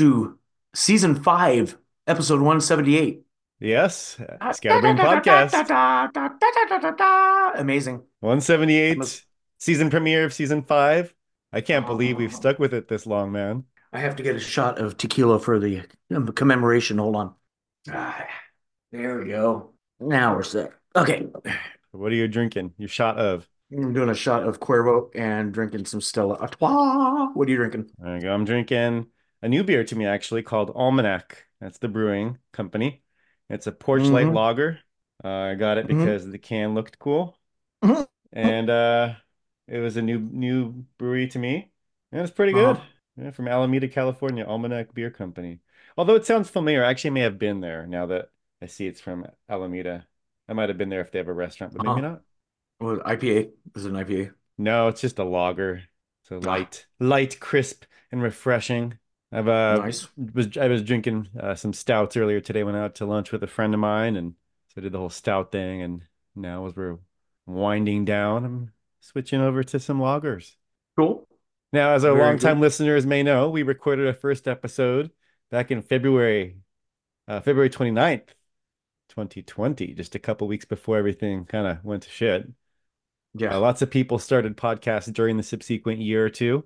To season five, episode 178. Yes, Scatterbrain Podcast. Amazing. 178, season premiere of season five. I can't believe we've stuck with it this long, man. I have to get a shot of tequila for the commemoration. Hold on. Ah, there we go. Now we're set. Okay. What are you drinking? Your shot of? I'm doing a shot of Cuervo and drinking some Stella Artois. What are you drinking? There you go. I'm drinking a new beer to me, actually, called Almanac. That's the brewing company. It's a Porch Light Mhm. Lager. Uh, I got it Mhm. because the can looked cool, Mhm. and uh, it was a new new brewery to me, and it's pretty good. Uh-huh. Yeah, from Alameda, California, Almanac Beer Company. Although it sounds familiar, I actually may have been there now that I see it's from Alameda. I might have been there if they have a restaurant, but maybe Uh-huh. not. Well, IPA? Is it an IPA? No, it's just a lager. So light, light, crisp, and refreshing. I've uh Nice. was I was drinking uh, some stouts earlier today. Went out to lunch with a friend of mine, and so I did the whole stout thing. And now as we're winding down, I'm switching over to some lagers. Cool. Now, as our Very longtime good. listeners may know, we recorded our first episode back in February, uh, February 29th, 2020, just a couple weeks before everything kind of went to shit. Yeah. Uh, lots of people started podcasts during the subsequent year or two.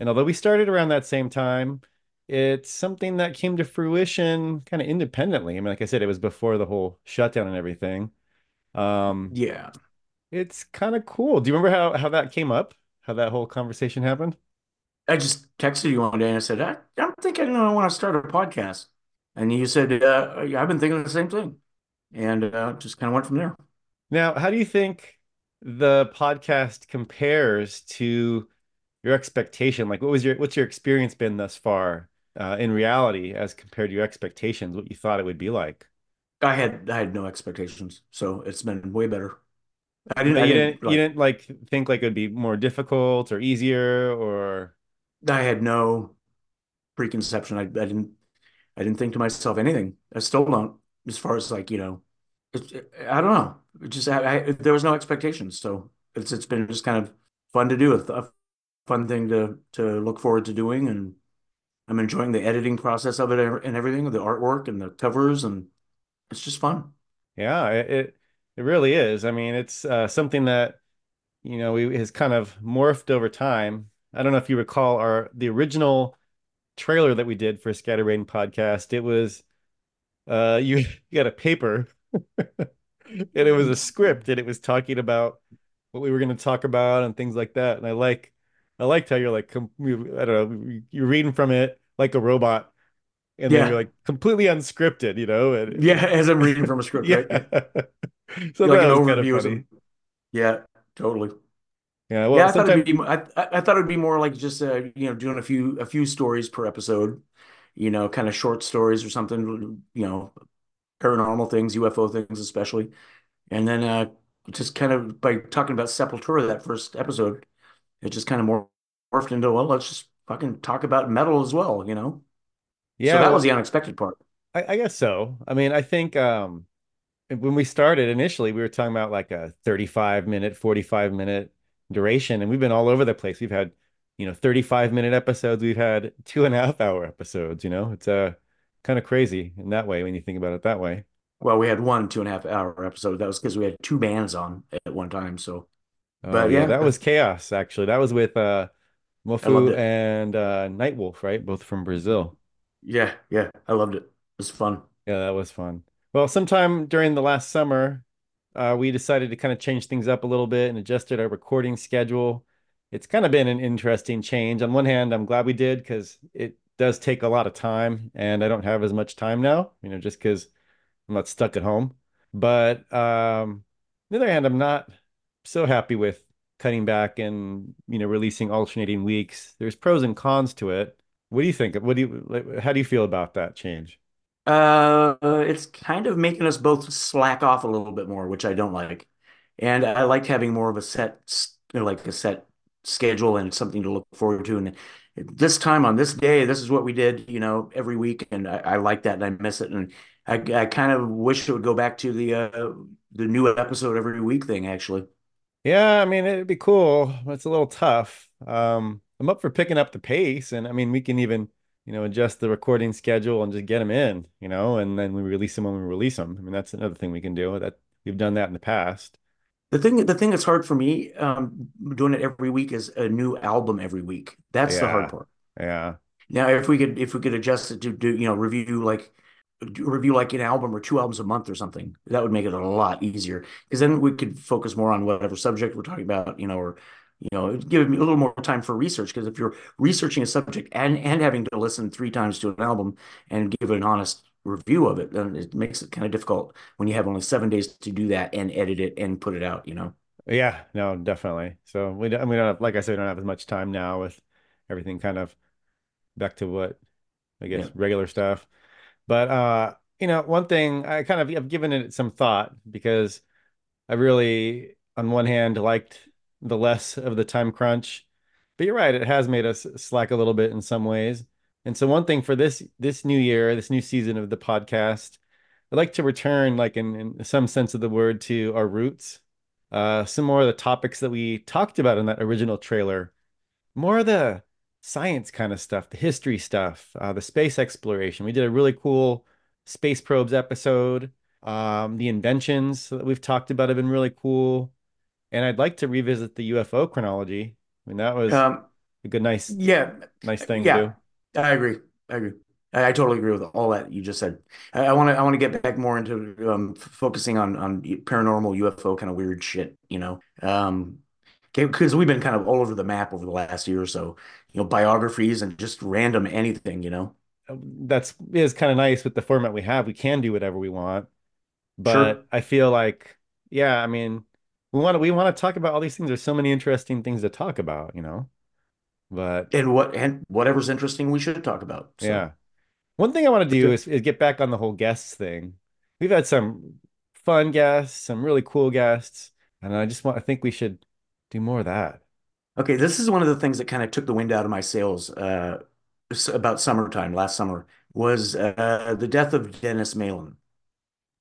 And although we started around that same time, it's something that came to fruition kind of independently. I mean, like I said, it was before the whole shutdown and everything. Um, Yeah. it's kind of cool. Do you remember how how that came up? How that whole conversation happened? I just texted you one day and I said, I, I'm thinking I want to start a podcast. And you said, uh, I've been thinking the same thing. And uh, just kind of went from there. Now, how do you think the podcast compares to your expectation? Like, what was your what's your experience been thus far uh, in reality as compared to your expectations? What you thought it would be like? I had I had no expectations, so it's been way better. I didn't I you didn't didn't you like didn't like think like it would be more difficult or easier or I had no preconception. I, I didn't I didn't think to myself anything. I still don't, as far as like, you know, it's, I don't know. It just I, I there was no expectations, so it's it's been just kind of fun to do, a, a fun thing to to look forward to doing, and I'm enjoying the editing process of it and everything, the artwork and the covers, and it's just fun. yeah, it it, really is. I mean, it's uh, something that you know we has kind of morphed over time. I don't know if you recall our the original trailer that we did for Scatterbrain podcast. It was uh you, you got a paper and it was a script and it was talking about what we were going to talk about and things like that. And I like I liked how you're like com I don't know, you're reading from it like a robot and then you're like completely unscripted, you know? And yeah. As I'm reading from a script, right? yeah. So Like an was kind of overview. Yeah, totally. Yeah, Yeah, well, I thought it'd be. I, I I thought it'd be more like just uh, you know, doing a few a few stories per episode. You know, kind of short stories or something. You know, paranormal things, UFO things, especially. And then uh, just kind of by talking about Sepultura that first episode, it just kind of mor- morphed into well, let's just fucking talk about metal as well. You know, Yeah. so that was the unexpected part. I, I guess so. I mean, I think um when we started initially, we were talking about like a 35 minute, 45 minute duration, and we've been all over the place. We've had, you know, 35 minute episodes, we've had two and a half hour episodes, you know, it's uh kind of crazy in that way when you think about it that way. Well, we had one two and a half hour episode. That was because we had two bands on at one time. So, Oh but yeah, yeah, that was chaos actually. That was with uh Mofu and uh Nightwolf, right? Both from Brazil. Yeah, yeah, I loved it. It was fun. Yeah, that was fun. Well, sometime during the last summer, uh, we decided to kind of change things up a little bit and adjusted our recording schedule. It's kind of been an interesting change. On one hand, I'm glad we did because it does take a lot of time and I don't have as much time now, you know, just because I'm not stuck at home. But um, on the other hand, I'm not so happy with cutting back and, you know, releasing alternating weeks. There's pros and cons to it. What do you think? What do you, how do you feel about that change? Uh, it's kind of making us both slack off a little bit more, which I don't like. And I liked having more of a set, you know, like a set schedule and something to look forward to. And this time on this day, this is what we did, you know, every week. And I, I like that and I miss it. And I, I kind of wish it would go back to the uh, the new episode every week thing, actually. Yeah, I mean, it'd be cool. It's a little tough. Um, I'm up for picking up the pace, and I mean, we can even, you know, adjust the recording schedule and just get them in, you know, and then we release them when we release them. I mean, that's another thing we can do that we've done that in the past. The thing, the thing that's hard for me, um, doing it every week is a new album every week. That's the hard part. Yeah. Now, if we could, if we could adjust it to do, you know, review like review like an album or two albums a month or something, that would make it a lot easier. Because then we could focus more on whatever subject we're talking about, you know, or you know, give me a little more time for research. Because if you're researching a subject and and having to listen three times to an album and give an honest review of it, then it makes it kind of difficult when you have only seven days to do that and edit it and put it out, you know. Yeah, no, definitely. So we don't, we don't have, like I said, we don't have as much time now with everything kind of back to what I Yeah. guess regular stuff. But uh, you know, one thing I kind of have given it some thought because I really, on one hand, liked the less of the time crunch. But you're right, it has made us slack a little bit in some ways. And so one thing for this this new year, this new season of the podcast, I'd like to return, like in, in some sense of the word, to our roots. Uh, some more of the topics that we talked about in that original trailer, more of the science kind of stuff, the history stuff, uh, the space exploration. We did a really cool space probes episode. Um, the inventions that we've talked about have been really cool. And I'd like to revisit the UFO chronology. I mean, that was Um, a good, nice, yeah, nice thing to do. I agree. I agree. I, I totally agree with all that you just said. I want to I want to get back more into um, f- focusing on on paranormal UFO kind of weird shit, you know. Um, because we've been kind of all over the map over the last year or so, you know, biographies and just random anything, you know. Um, that's is kind of nice with the format we have. We can do whatever we want, Sure. but I feel like, yeah, I mean, we want to we want to talk about all these things. There's so many interesting things to talk about, you know. But And what and whatever's interesting, we should talk about. So, yeah. One thing I want to do is, is get back on the whole guests thing. We've had some fun guests, some really cool guests, and I just want, I think we should do more of that. okay, this is one of the things that kind of took the wind out of my sails uh, about summertime last summer was uh, the death of Dennis Malin.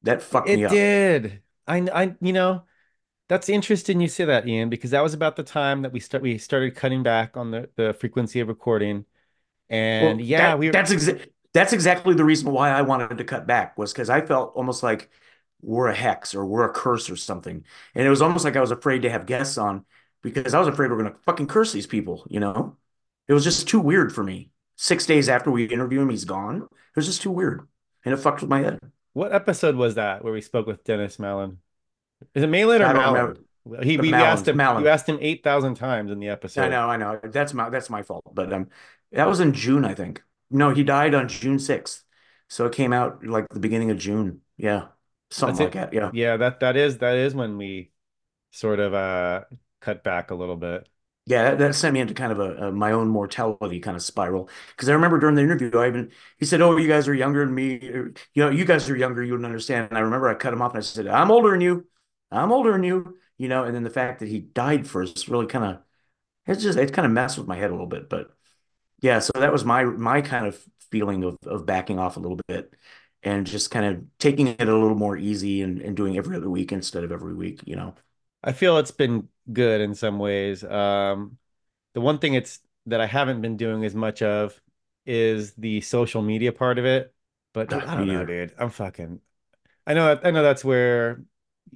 That fucked me up. It did. I, I, you know, that's interesting you say that, Ian, because that was about the time that we start we started cutting back on the the frequency of recording. And Well, yeah, that we that's exa that's exactly the reason why I wanted to cut back was because I felt almost like we're a hex or we're a curse or something. And it was almost like I was afraid to have guests on because I was afraid we're gonna fucking curse these people, you know? It was just too weird for me. Six days after we interview him, he's gone. It was just too weird. And it fucked with my head. what episode was that where we spoke with Dennis Mallon? Is it Malin or I don't Mallard? remember. He we, we asked Malin, him you asked him 8,000 times in the episode. I know, I know. That's my that's my fault. But um that was in June, I think. No, he died on June 6th. So it came out like the beginning of June. Yeah. That's Something like it. that. Yeah. Yeah, that that is that is when we sort of uh cut back a little bit. Yeah, that, that sent me into kind of a, a my own mortality kind of spiral. Because I remember during the interview, I even he said, "Oh, you guys are younger than me. You know, you guys are younger. You wouldn't understand." And I remember I cut him off and I said, "I'm older than you. I'm older than you." You know, and then the fact that he died first really kind of it's just it kind of messed with my head a little bit. But yeah, so that was my my kind of feeling of of backing off a little bit and just kind of taking it a little more easy and, and doing every other week instead of every week. You know. I feel it's been good in some ways. Um the one thing it's that I haven't been doing as much of is the social media part of it. But Ah, I don't know, dude. I'm fucking I know I know that's where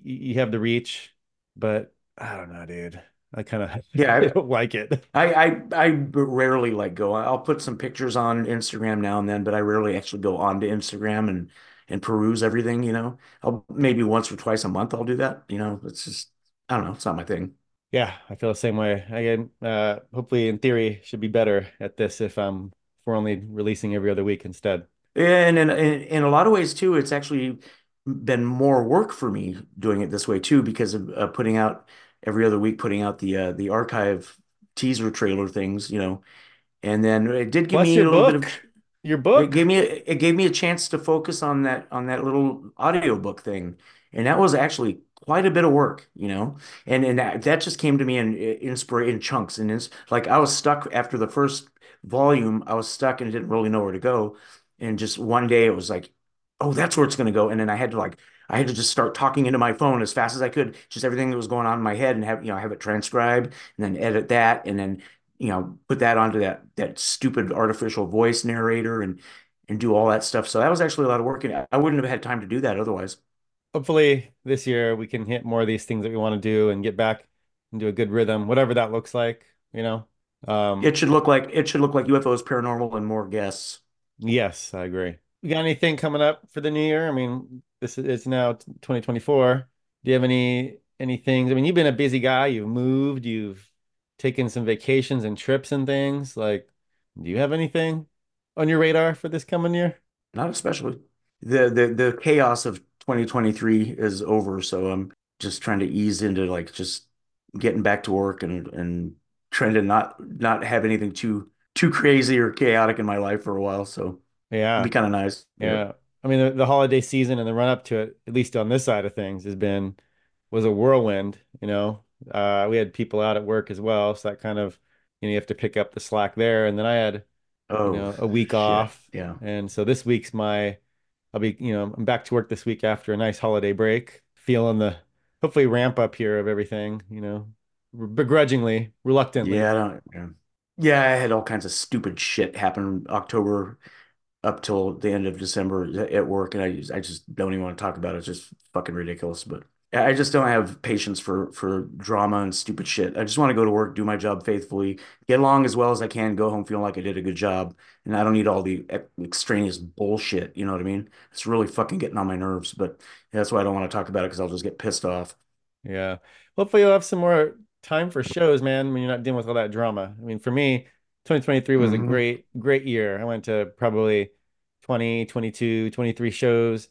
you have the reach, but I don't know, dude. I kind of yeah, I don't like it. I, I I rarely like go. I'll put some pictures on Instagram now and then, but I rarely actually go onto Instagram and and peruse everything, you know. I'll maybe once or twice a month I'll do that, you know. It's just I don't know, it's not my thing. Yeah, I feel the same way. Again, uh, hopefully in theory should be better at this if um if we're only releasing every other week instead. And in, in in a lot of ways too, it's actually been more work for me doing it this way too because of uh, putting out every other week, putting out the uh, the archive teaser trailer things, you know. And then it did give Plus me a your little bit of book, your It book. gave me a, it gave me a chance to focus on that on that little audiobook thing. And that was actually quite a bit of work, you know. And and that, that just came to me in inspire in chunks and it's like I was stuck after the first volume, I was stuck and didn't really know where to go. And just one day it was like, oh, that's where it's gonna go. And then I had to like I had to just start talking into my phone as fast as I could, just everything that was going on in my head and have, you know, have it transcribed and then edit that and then you know, put that onto that that stupid artificial voice narrator and and do all that stuff. So that was actually a lot of work, and I wouldn't have had time to do that otherwise. Hopefully this year we can hit more of these things that we want to do and get back into a good rhythm, whatever that looks like, you know. Um, It should look like it should look like UFOs, paranormal, and more guests. yes, I agree. You got anything coming up for the new year? I mean, this is it's now 2024. Do you have any any things? I mean, you've been a busy guy. You've moved, you've taken some vacations and trips and things. Like, do you have anything on your radar for this coming year? Not especially. The the the chaos of 2023 is over, so I'm just trying to ease into like just getting back to work and and trying to not not have anything too too crazy or chaotic in my life for a while. So yeah, it'd be kind of nice. Yeah. Yeah. I mean, the, the holiday season and the run up to it, at least on this side of things, has been was a whirlwind, you know. Uh, we had people out at work as well, so that kind of, you know, you have to pick up the slack there. And then I had, you Oh know, a week shit. off. Yeah. And so this week's my I'll be, you know, I'm back to work this week after a nice holiday break, feeling the hopefully ramp up here of everything, you know, begrudgingly, Yeah, reluctantly. I don't, yeah. Yeah, I had all kinds of stupid shit happen October up till the end of December at work, and I just, I just don't even want to talk about it. It's just fucking ridiculous. But I just don't have patience for for drama and stupid shit. I just want to go to work, do my job faithfully, get along as well as I can, go home feeling like I did a good job, and I don't need all the extraneous bullshit. You know what I mean? It's really fucking getting on my nerves. But that's why I don't want to talk about it because I'll just get pissed off. Yeah. Hopefully you'll have some more time for shows, man, when you're not dealing with all that drama. I mean, for me, 2023 was a hmm great, great year. I went to probably 20, 22, 23 shows.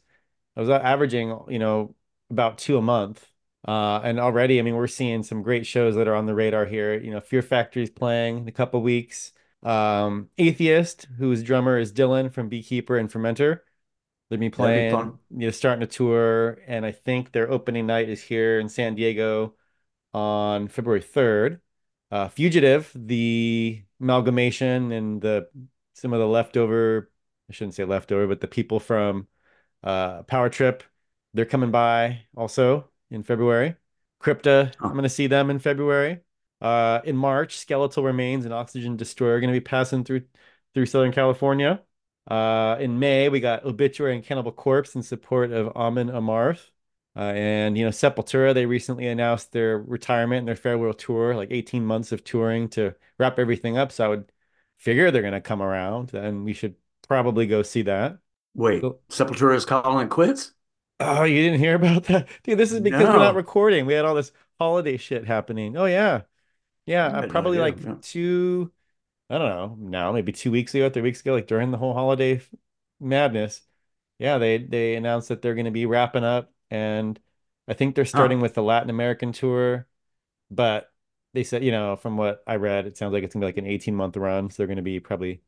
I was averaging, you know, about two a month. Uh, and already, I mean, we're seeing some great shows that are on the radar here. You know, Fear Factory's playing in a couple weeks. Um, Atheist, whose drummer is Dylan from Beekeeper and Fermenter. They'll be be playing, fun. you know, starting a tour, and I think their opening night is here in San Diego on February 3rd. Uh, Fugitive, the amalgamation and the some of the leftover, I shouldn't say leftover, but the people from uh, Power Trip, they're coming by also in February. Crypta, I'm going to see them in February. Uh, in March, Skeletal Remains and Oxygen Destroyer are going to be passing through through Southern California. Uh, in May, we got Obituary and Cannibal Corpse in support of Amon Amarth. Uh, and you know, Sepultura, they recently announced their retirement and their farewell tour, like 18 months of touring to wrap everything up. So I would figure they're gonna come around, and we should probably go see that. Wait, So- Sepultura is calling it quits? Oh, you didn't hear about that? Dude, this is because we're not recording. We had all this holiday shit happening. Oh yeah. Yeah, uh, had no probably like two, I don't know, now maybe two weeks ago, three weeks ago, like during the whole holiday f- madness. Yeah, they they announced that they're going to be wrapping up, and I think they're Huh. starting with the Latin American tour. But they said, you know, from what I read, it sounds like it's gonna be like an 18 month run, so they're going to be probably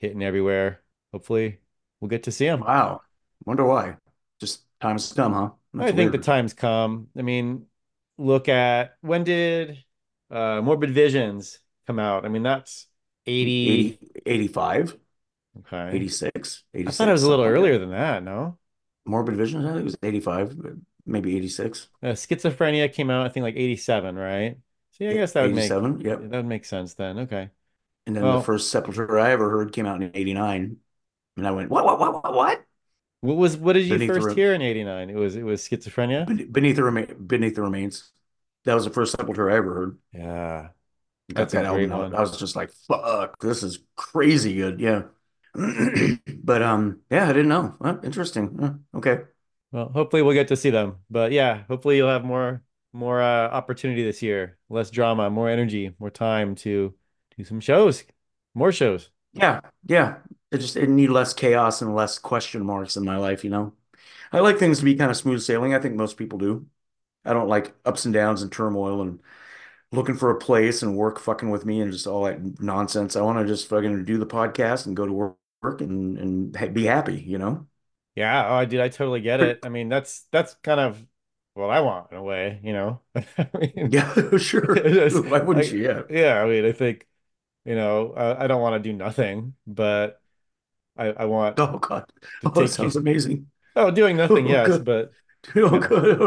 hitting everywhere. Hopefully, we'll get to see them. Wow. Wonder why. Just time's come, huh? I That's think the time's come. I mean, look at when did uh Morbid Visions come out? I mean, that's 80. 80, 85, Okay. 86, I thought it was a little like earlier than that, no? Morbid Visions, I think it was 85, maybe 86, Uh, Schizophrenia came out, I think, like 87, right? So yeah, I guess that would make 87. yeah, Yep. that would make sense then. Okay. And then the first Sepultura I ever heard came out in 89. And I went, what, what, what, what, what? What was what did you Beneath first Re- hear in 89? It was it was Schizophrenia? Beneath the, Rema Beneath the Remains. That was the first Sepultura I ever heard. Yeah, Got that's that album one. I was just like, fuck, this is crazy good. Yeah. But um, yeah, I didn't know. Well, interesting. Okay. Well, hopefully we'll get to see them. But yeah, hopefully you'll have more more uh, opportunity this year. Less drama, more energy, more time to do some shows, more shows. Yeah, yeah. It just it need less chaos and less question marks in my life, you know. I like things to be kind of smooth sailing. I think most people do. I don't like ups and downs and turmoil and looking for a place and work fucking with me and just all that nonsense. I want to just fucking do the podcast and go to work and and be happy, you know. Yeah, oh, dude, I totally get it. I mean, that's that's kind of what I want in a way, you know. I mean, yeah, sure. Why wouldn't I, you? Yeah. yeah, I mean, I think, you know, I, I don't want to do nothing, but I I want Oh God. Oh, it take sounds it. amazing. Oh, doing nothing, Oh yes, good. but You know,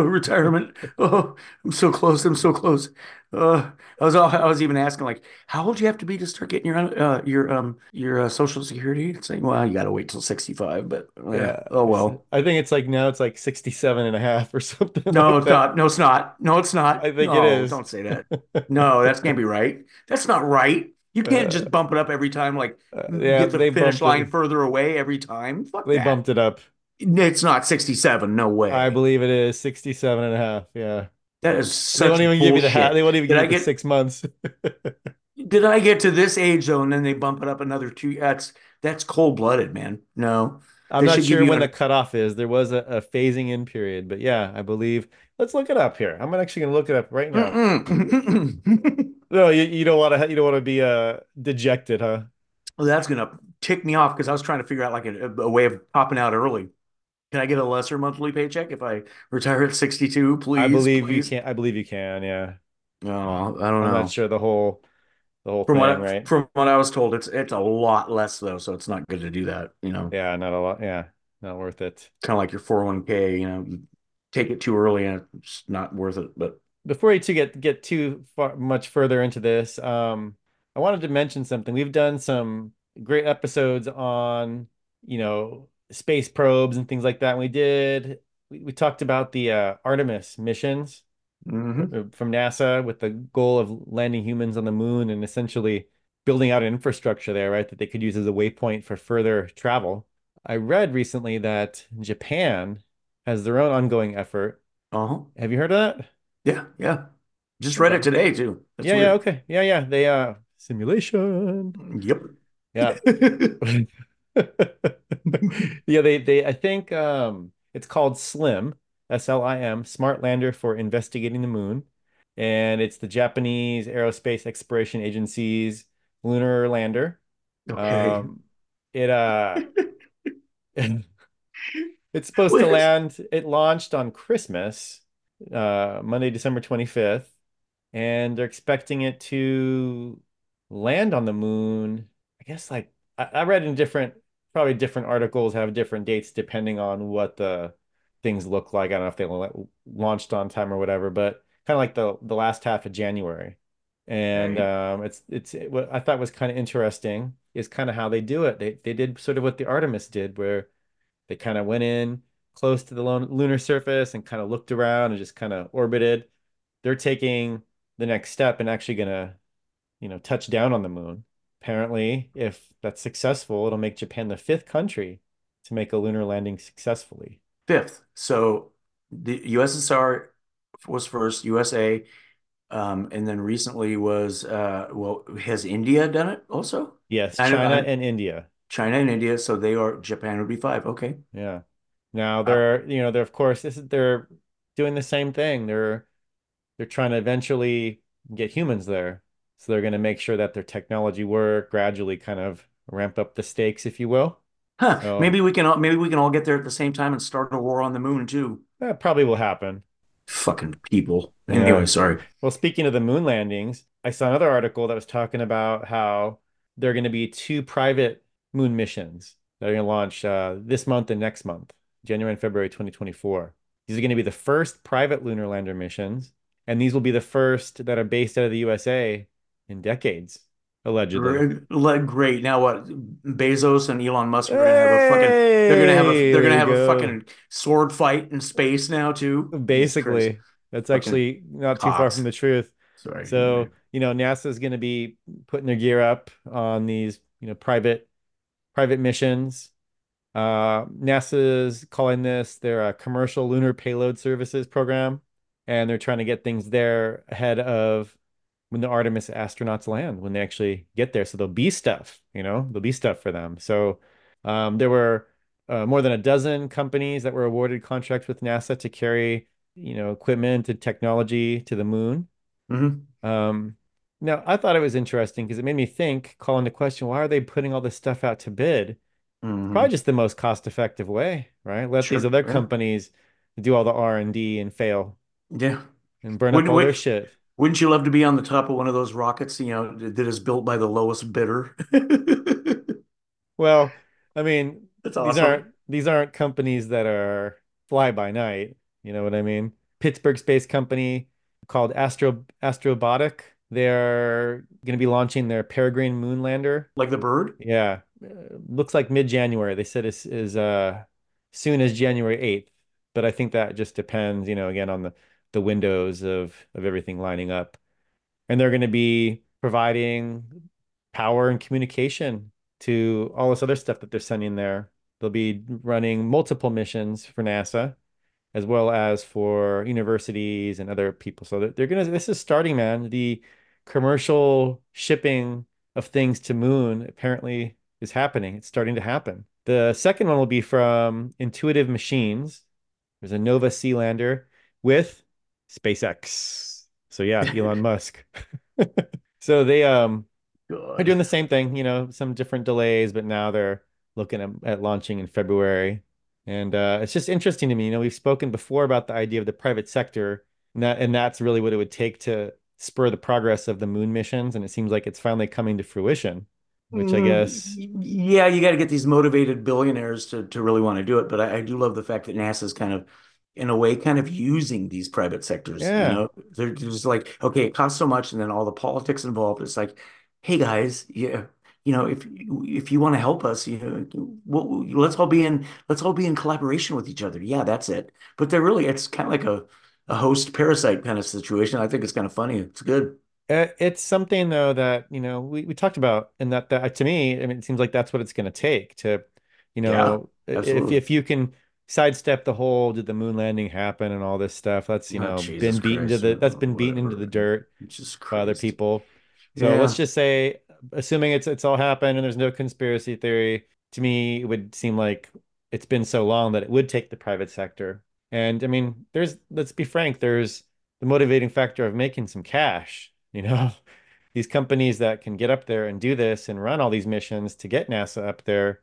retirement. Oh, I'm so close. I'm so close. Uh, I was I was even asking like, how old do you have to be to start getting your uh, your um your uh, Social Security? It's like, well, you got to wait till 65, but yeah. Oh well. I think it's like now it's like 67 and a half or something No, like it's that. not. No, it's not. No, it's not. I think it No, is. don't say that. No, that can't be right. That's not right. You can't Uh, just bump it up every time, like uh, yeah, get the they finish bumped it. line further away every time. Fuck They that. bumped it up. It's not 67. No way. I believe it is 67 and a half. Yeah. That is So They won't such even give you the hat. They won't even Did give you get six months. did I get to this age though, and then they bump it up another two? That's that's cold-blooded, man. No. I'm not sure you when the cutoff is. There was a, a phasing in period, but yeah, I believe. Let's look it up here. I'm actually going to look it up right now. No, you, you don't want to. You don't want to be uh dejected, huh? Well, that's gonna tick me off because I was trying to figure out like a, a way of popping out early. Can I get a lesser monthly paycheck if I retire at 62? Please. I Please, believe you please. can. I believe you can. Yeah. No, I don't know. I'm not sure the whole the whole From what I, right? from what I was told, it's it's a lot less though, so it's not good to do that. You know, Yeah, not a lot. Yeah, not worth it. kind of like your 401k. You know, you take it too early and it's not worth it. But Before you to get get too far much further into this, um, I wanted to mention something. We've done some great episodes on, you know, space probes and things like that. And we did we, we talked about the uh, Artemis missions mhm. uh, from NASA with the goal of landing humans on the moon and essentially building out an infrastructure there, right, that they could use as a waypoint for further travel. I read recently that Japan has their own ongoing effort. Uh-huh. Have you heard of that? Yeah, yeah. Just read it today too. That's Yeah, yeah, okay. Yeah, yeah. They uh simulation. Yep. Yeah. Yeah, they they I think um it's called SLIM, S-L-I-M, Smart Lander for Investigating the Moon. And it's the Japanese Aerospace Exploration Agency's lunar lander. Okay. Um it uh it's supposed to land, it launched on Christmas, uh Monday, December 25th, and they're expecting it to land on the moon. I guess like I, I read in different, probably different articles have different dates depending on what the things look like. I don't know if they la- launched on time or whatever, but kind of like the the last half of January. And Okay. um, it's it's it, what I thought was kind of interesting is kind of how they do it. They they did sort of what the Artemis did, where they kind of went in close to the lun- lunar surface and kind of looked around and just kind of orbited. They're taking the next step and actually gonna you know, touch down on the moon. Apparently, if that's successful, it'll make Japan the fifth country to make a lunar landing successfully. Fifth. So the USSR was first, USA, um, and then recently was uh well, has India done it also? Yes, China I and India. China and India, so they are Japan would be five. Okay. Yeah. Now Uh, they're, you know, they're of course this is they're doing the same thing. They're they're trying to eventually get humans there. So they're going to make sure that their technology work, gradually kind of ramp up the stakes, if you will. Huh. So Maybe we can all maybe we can all get there at the same time and start a war on the moon too. that probably will happen. Fucking people. Anyway, Yeah. sorry. Well, speaking of the moon landings, I saw another article that was talking about how there are going to be two private moon missions that are going to launch uh, this month and next month, January and February 2024. These are going to be the first private lunar lander missions, and these will be the first that are based out of the USA in decades, allegedly. Great. Great. Now what? Bezos and Elon Musk are gonna have a fucking they're gonna have a they're gonna have a fucking sword fight in space now too. Basically, that's Fucking actually not too far from the truth. Sorry. So, you know, NASA is going to be putting their gear up on these, you know, private private missions. Uh, NASA's calling this their uh, commercial lunar payload services program, and they're trying to get things there ahead of when the Artemis astronauts land, when they actually get there. So there'll be stuff, you know, there'll be stuff for them. So um, there were uh, more than a dozen companies that were awarded contracts with NASA to carry, you know, equipment and technology to the moon. hmm Um, now, I thought it was interesting because it made me think, calling the question, why are they putting all this stuff out to bid? Probably hmm just the most cost-effective way, right? Let these Sure. other Yeah. companies do all the R&D and fail Yeah. and burn up Wouldn't all their shit. Wouldn't you love to be on the top of one of those rockets, you know, that is built by the lowest bidder? Well, I mean, That's these aren't these aren't companies that are fly by night. You know what I mean? Pittsburgh space company called Astro Astrobotic. They're going to be launching their Peregrine moon lander. Like the bird? Yeah, uh, looks like mid-January. They said it's is uh soon as January 8th, but I think that just depends, you know, again on the the windows of of everything lining up. And they're going to be providing power and communication to all this other stuff that they're sending there. They'll be running multiple missions for NASA as well as for universities and other people. So they're gonna this is starting, man. The commercial shipping of things to moon apparently is happening. It's starting to happen. The second one will be from Intuitive Machines. There's a Nova-C lander with SpaceX. So yeah, Elon Musk. so they um God. are doing the same thing, you know, some different delays, but now they're looking at, at launching in February. And uh, it's just interesting to me. You know, we've spoken before about the idea of the private sector, and, that, and that's really what it would take to spur the progress of the moon missions. And it seems like it's finally coming to fruition, which I Mm, guess, yeah, you got to get these motivated billionaires to to really want to do it. But I, I do love the fact that NASA's kind of, in a way, kind of using these private sectors. You yeah, know, they're just like, okay, it costs so much, and then all the politics involved. It's like, hey guys, yeah, you know, if if you want to help us, you know, well, let's all be in let's all be in collaboration with each other. Yeah, that's it. But they're really, it's kind of like a a host parasite kind of situation. I think it's kind of funny. It's good. Uh, it's something though that, you know, we, we talked about, and that, that to me, I mean, it seems like that's what it's going to take to, you Yeah, know, if if you can sidestep the whole did the moon landing happen and all this stuff, that's, you Oh, know, been beaten to the that's been beaten into the dirt by other people. So let's just say, assuming it's it's all happened and there's no conspiracy theory, to me, it would seem like it's been so long that it would take the private sector. And I mean, there's let's be frank, there's the motivating factor of making some cash, you know. These companies that can get up there and do this and run all these missions to get NASA up there,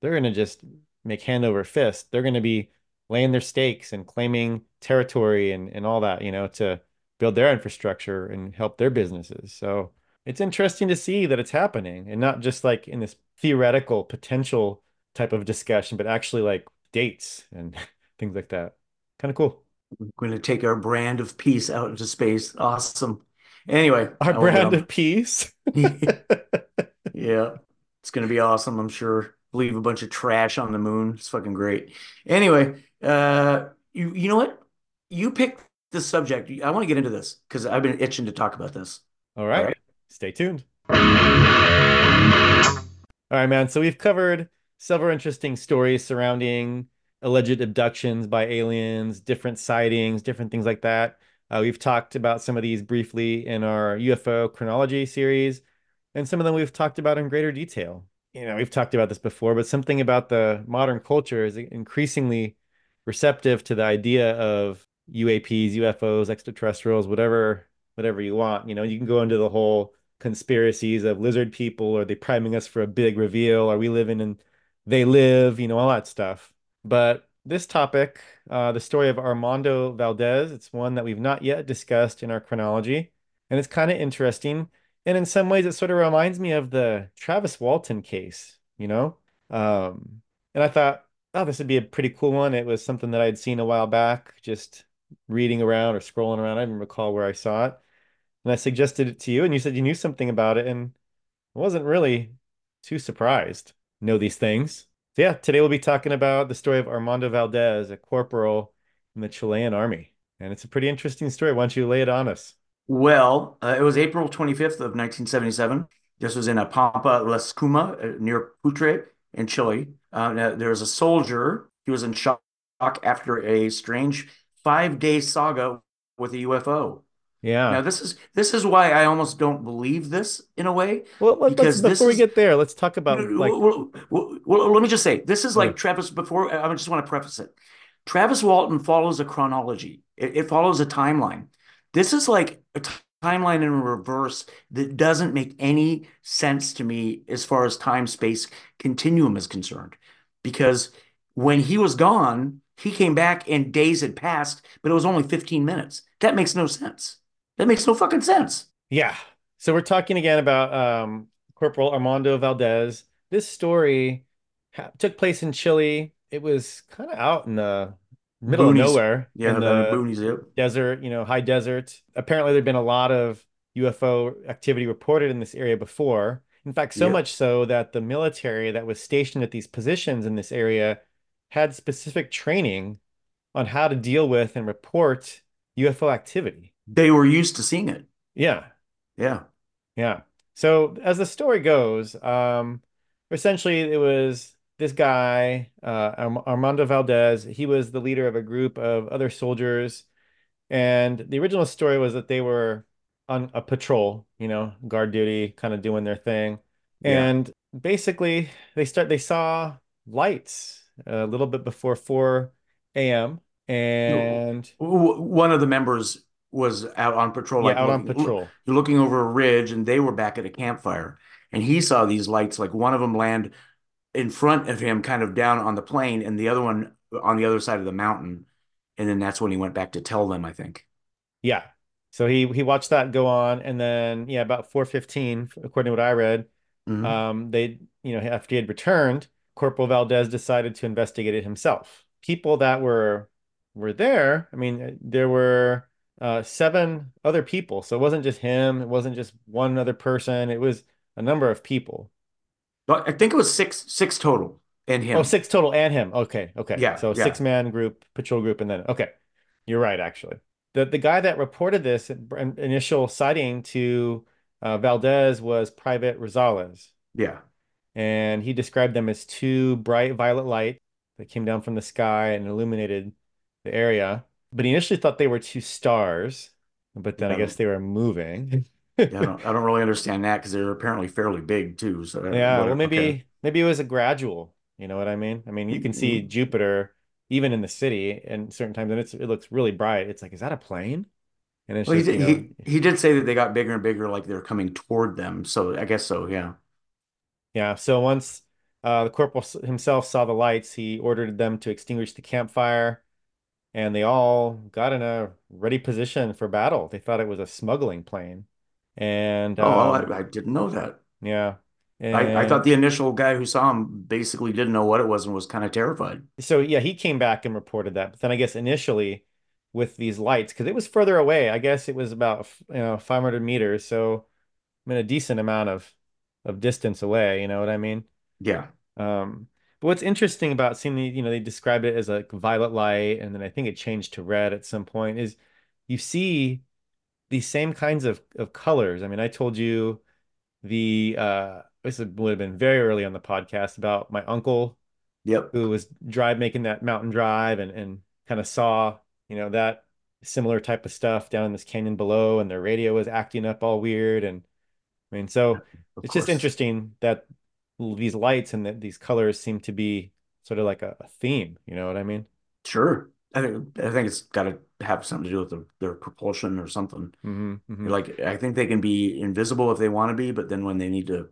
they're going to just make hand over fist. They're going to be laying their stakes and claiming territory and, and all that, you know, to build their infrastructure and help their businesses. So it's interesting to see that it's happening and not just like in this theoretical potential type of discussion, but actually like dates and things like that. Kind of cool. We're going to take our brand of peace out into space. Awesome. Anyway, Our brand of peace. Yeah, it's going to be awesome, I'm sure. Leave a bunch of trash on the moon. It's fucking great. Anyway, uh, you you know what? You picked the subject. I want to get into this because I've been itching to talk about this. All All right. right. Stay tuned. All right, man. So we've covered several interesting stories surrounding alleged abductions by aliens, different sightings, different things like that. Uh, we've talked about some of these briefly in our UFO chronology series, and some of them we've talked about in greater detail. You know, we've talked about this before, but something about the modern culture is increasingly receptive to the idea of UAPs, UFOs, extraterrestrials, whatever, whatever you want. You know, you can go into the whole conspiracies of lizard people? Are they priming us for a big reveal? Are we living in they live? You know, all that stuff. But this topic, uh, the story of Armando Valdes, it's one that we've not yet discussed in our chronology, and it's kind of interesting. And in some ways, it sort of reminds me of the Travis Walton case, you know? Um, and I thought, oh, this would be a pretty cool one. It was something that I'd seen a while back, just reading around or scrolling around. I don't recall where I saw it and I suggested it to you, and you said you knew something about it, and I wasn't really too surprised. Know these things. So yeah, today we'll be talking about the story of Armando Valdes, a corporal in the Chilean army. And it's a pretty interesting story. Why don't you lay it on us? Well, uh, it was April 25th of 1977. This was in a Pampa Lluscuma uh, near Putre in Chile. Uh, there was a soldier. He was in shock after a strange five-day saga with a UFO. Yeah. Now, this is this is why I almost don't believe this in a way, Well, because before we is get there, let's talk about like well, well, well, let me just say this is like Travis. Before I just want to preface it. Travis Walton follows a chronology. It, it follows a timeline. This is like a t- timeline in reverse that doesn't make any sense to me as far as time space continuum is concerned. Because when he was gone, he came back and days had passed, but it was only 15 minutes. That makes no sense. That makes no fucking sense. yeah. So we're talking again about um Corporal Armando Valdes. This story ha took place in Chile. It was kind of out in the middle of nowhere Yeah, in the boonies. Desert, you know, high desert. Apparently, there'd been a lot of UFO activity reported in this area before. In fact, so much so that the military that was stationed at these positions in this area had specific training on how to deal with and report UFO activity. They were used to seeing it. Yeah, Yeah. yeah. So as the story goes, um, essentially it was this guy, uh, Armando Valdes. He was the leader of a group of other soldiers, and the original story was that they were on a patrol, you know, guard duty, kind of doing their thing. Yeah. And basically they start they saw lights a little bit before 4 a.m. And One of the members was out on patrol, yeah, like out on looking patrol. looking over a ridge, and they were back at a campfire. And he saw these lights, like one of them land in front of him, kind of down on the plane, and the other one on the other side of the mountain. And then that's when he went back to tell them, I think. Yeah. So he he watched that go on and then yeah, about 4:15 according to what I read, hmm um they, you know, after he had returned, Corporal Valdes decided to investigate it himself. People that were were there, I mean, there were uh seven other people. So it wasn't just him, it wasn't just one other person, it was a number of people. But I think it was six six total and him. Oh, six total and him. Okay, okay. Yeah, So yeah. six man group, patrol group, and then okay. You're right, actually. The the guy that reported this initial sighting to uh, Valdes was Private Rosales, Yeah. and he described them as two bright violet light that came down from the sky and illuminated the area. But he initially thought they were two stars, but then I guess they were moving. Yeah, I don't I don't really understand that because they're apparently fairly big too. So Yeah, well, whatever. Okay. maybe maybe it was a gradual. You know what I mean? I mean, you can see Mm, Jupiter even in the city and certain times, and it's it looks really bright. It's like, is that a plane? And it's Well, he just, did, you know, he he did say that they got bigger and bigger, like they're coming toward them. So I guess so. Yeah. yeah. So once uh, the corporal himself saw the lights, he ordered them to extinguish the campfire, and they all got in a ready position for battle. They thought it was a smuggling plane, and Oh, well, um, I, I didn't know that. yeah, I, I thought the initial guy who saw him basically didn't know what it was and was kind of terrified. so yeah, he came back and reported that. But then I guess initially with these lights, because it was further away, I guess it was about you know 500 meters, so I mean a decent amount of of distance away. You know what I mean? Yeah. Um, but what's interesting about seeing the, you know, they described it as like violet light, and then I think it changed to red at some point, is you see these same kinds of of colors. I mean, I told you the uh this would have been very early on the podcast about my uncle Yep. who was drive making that mountain drive and and kind of saw, you know, that similar type of stuff down in this canyon below, and their radio was acting up all weird. And I mean, so Of it's just interesting that these lights and that these colors seem to be sort of like a, a theme. You know what I mean? Sure. I think I think it's got to have something to do with the, their propulsion or something. hmm hmm Like I think they can be invisible if they want to be, but then when they need to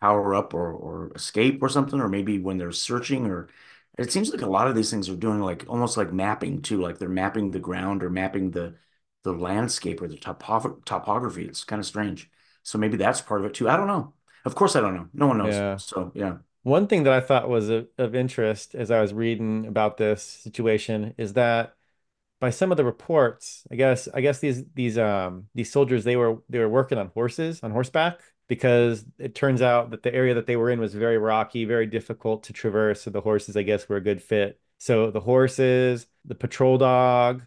power up or or escape or something, or maybe when they're searching or it seems like a lot of these things are doing like almost like mapping too, like they're mapping the ground or mapping the the landscape or the topography topography. It's kind of strange. So maybe that's part of it too. I don't know. Of course I don't know. No one knows. Yeah. So yeah. One thing that I thought was of, of interest as I was reading about this situation is that by some of the reports, I guess I guess these these um these soldiers they were they were working on horses on horseback because it turns out that the area that they were in was very rocky, very difficult to traverse. So the horses, I guess, were a good fit. So the horses, the patrol dog,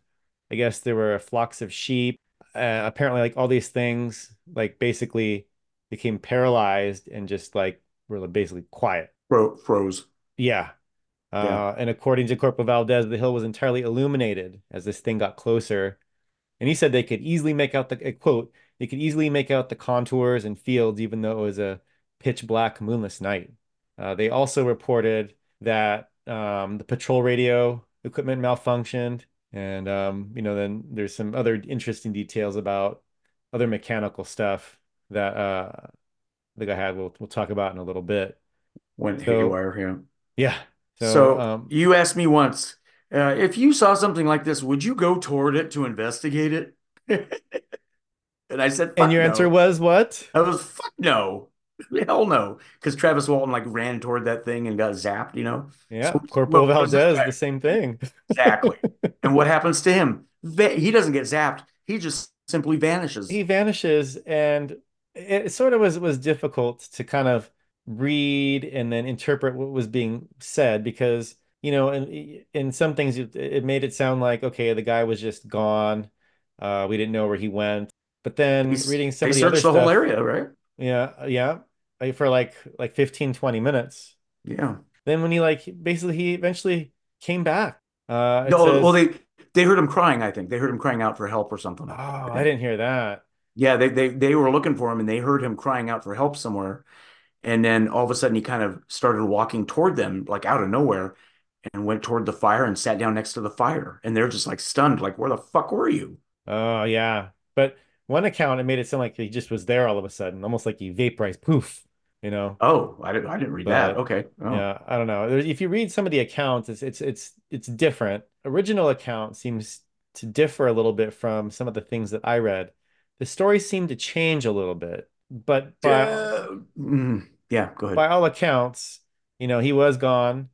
I guess there were flocks of sheep. Uh, apparently, like all these things, like basically became paralyzed and just like were basically quiet. Fro froze. Yeah. Yeah. Uh, and according to Corporal Valdes, the hill was entirely illuminated as this thing got closer. And he said they could easily make out the, quote, they could easily make out the contours and fields, even though it was a pitch black, moonless night. Uh, they also reported that um, the patrol radio equipment malfunctioned. And, um, you know, then there's some other interesting details about other mechanical stuff that uh, the guy had, we'll, we'll talk about in a little bit. Went So, haywire. Yeah. yeah. So, So um, you asked me once, uh, if you saw something like this, would you go toward it to investigate it? And I said, and your answer was what? I was, fuck no. Hell no, because Travis Walton like ran toward that thing and got zapped, you know. Yeah, So Corporal this Valdes, the same thing. Exactly. And what happens to him? He doesn't get zapped. He just simply vanishes. He vanishes, and it sort of was was difficult to kind of read and then interpret what was being said because, you know, in in some things it, it made it sound like, okay, the guy was just gone. Uh, we didn't know where he went. But then He's, reading some they of the other searched the whole area, right? yeah, yeah, like for like like 15, 20 minutes. Yeah. Then when he like basically he eventually came back. Uh, No, well, they they heard him crying, I think. They heard him crying out for help or something oh, something. I didn't hear that. Yeah, they they they were looking for him and they heard him crying out for help somewhere. And then all of a sudden he kind of started walking toward them, like out of nowhere, and went toward the fire and sat down next to the fire. And they're just like stunned, like, where the fuck were you? Oh yeah. But one account it made it sound like he just was there all of a sudden, almost like he vaporized poof, you know. Oh, I didn't I didn't read that. Okay. Oh. yeah, I don't know. If you read some of the accounts, it's it's it's it's different. Original account seems to differ a little bit from some of the things that I read. The story seemed to change a little bit, but by Uh, mm, yeah, go ahead. by all accounts, you know, he was gone.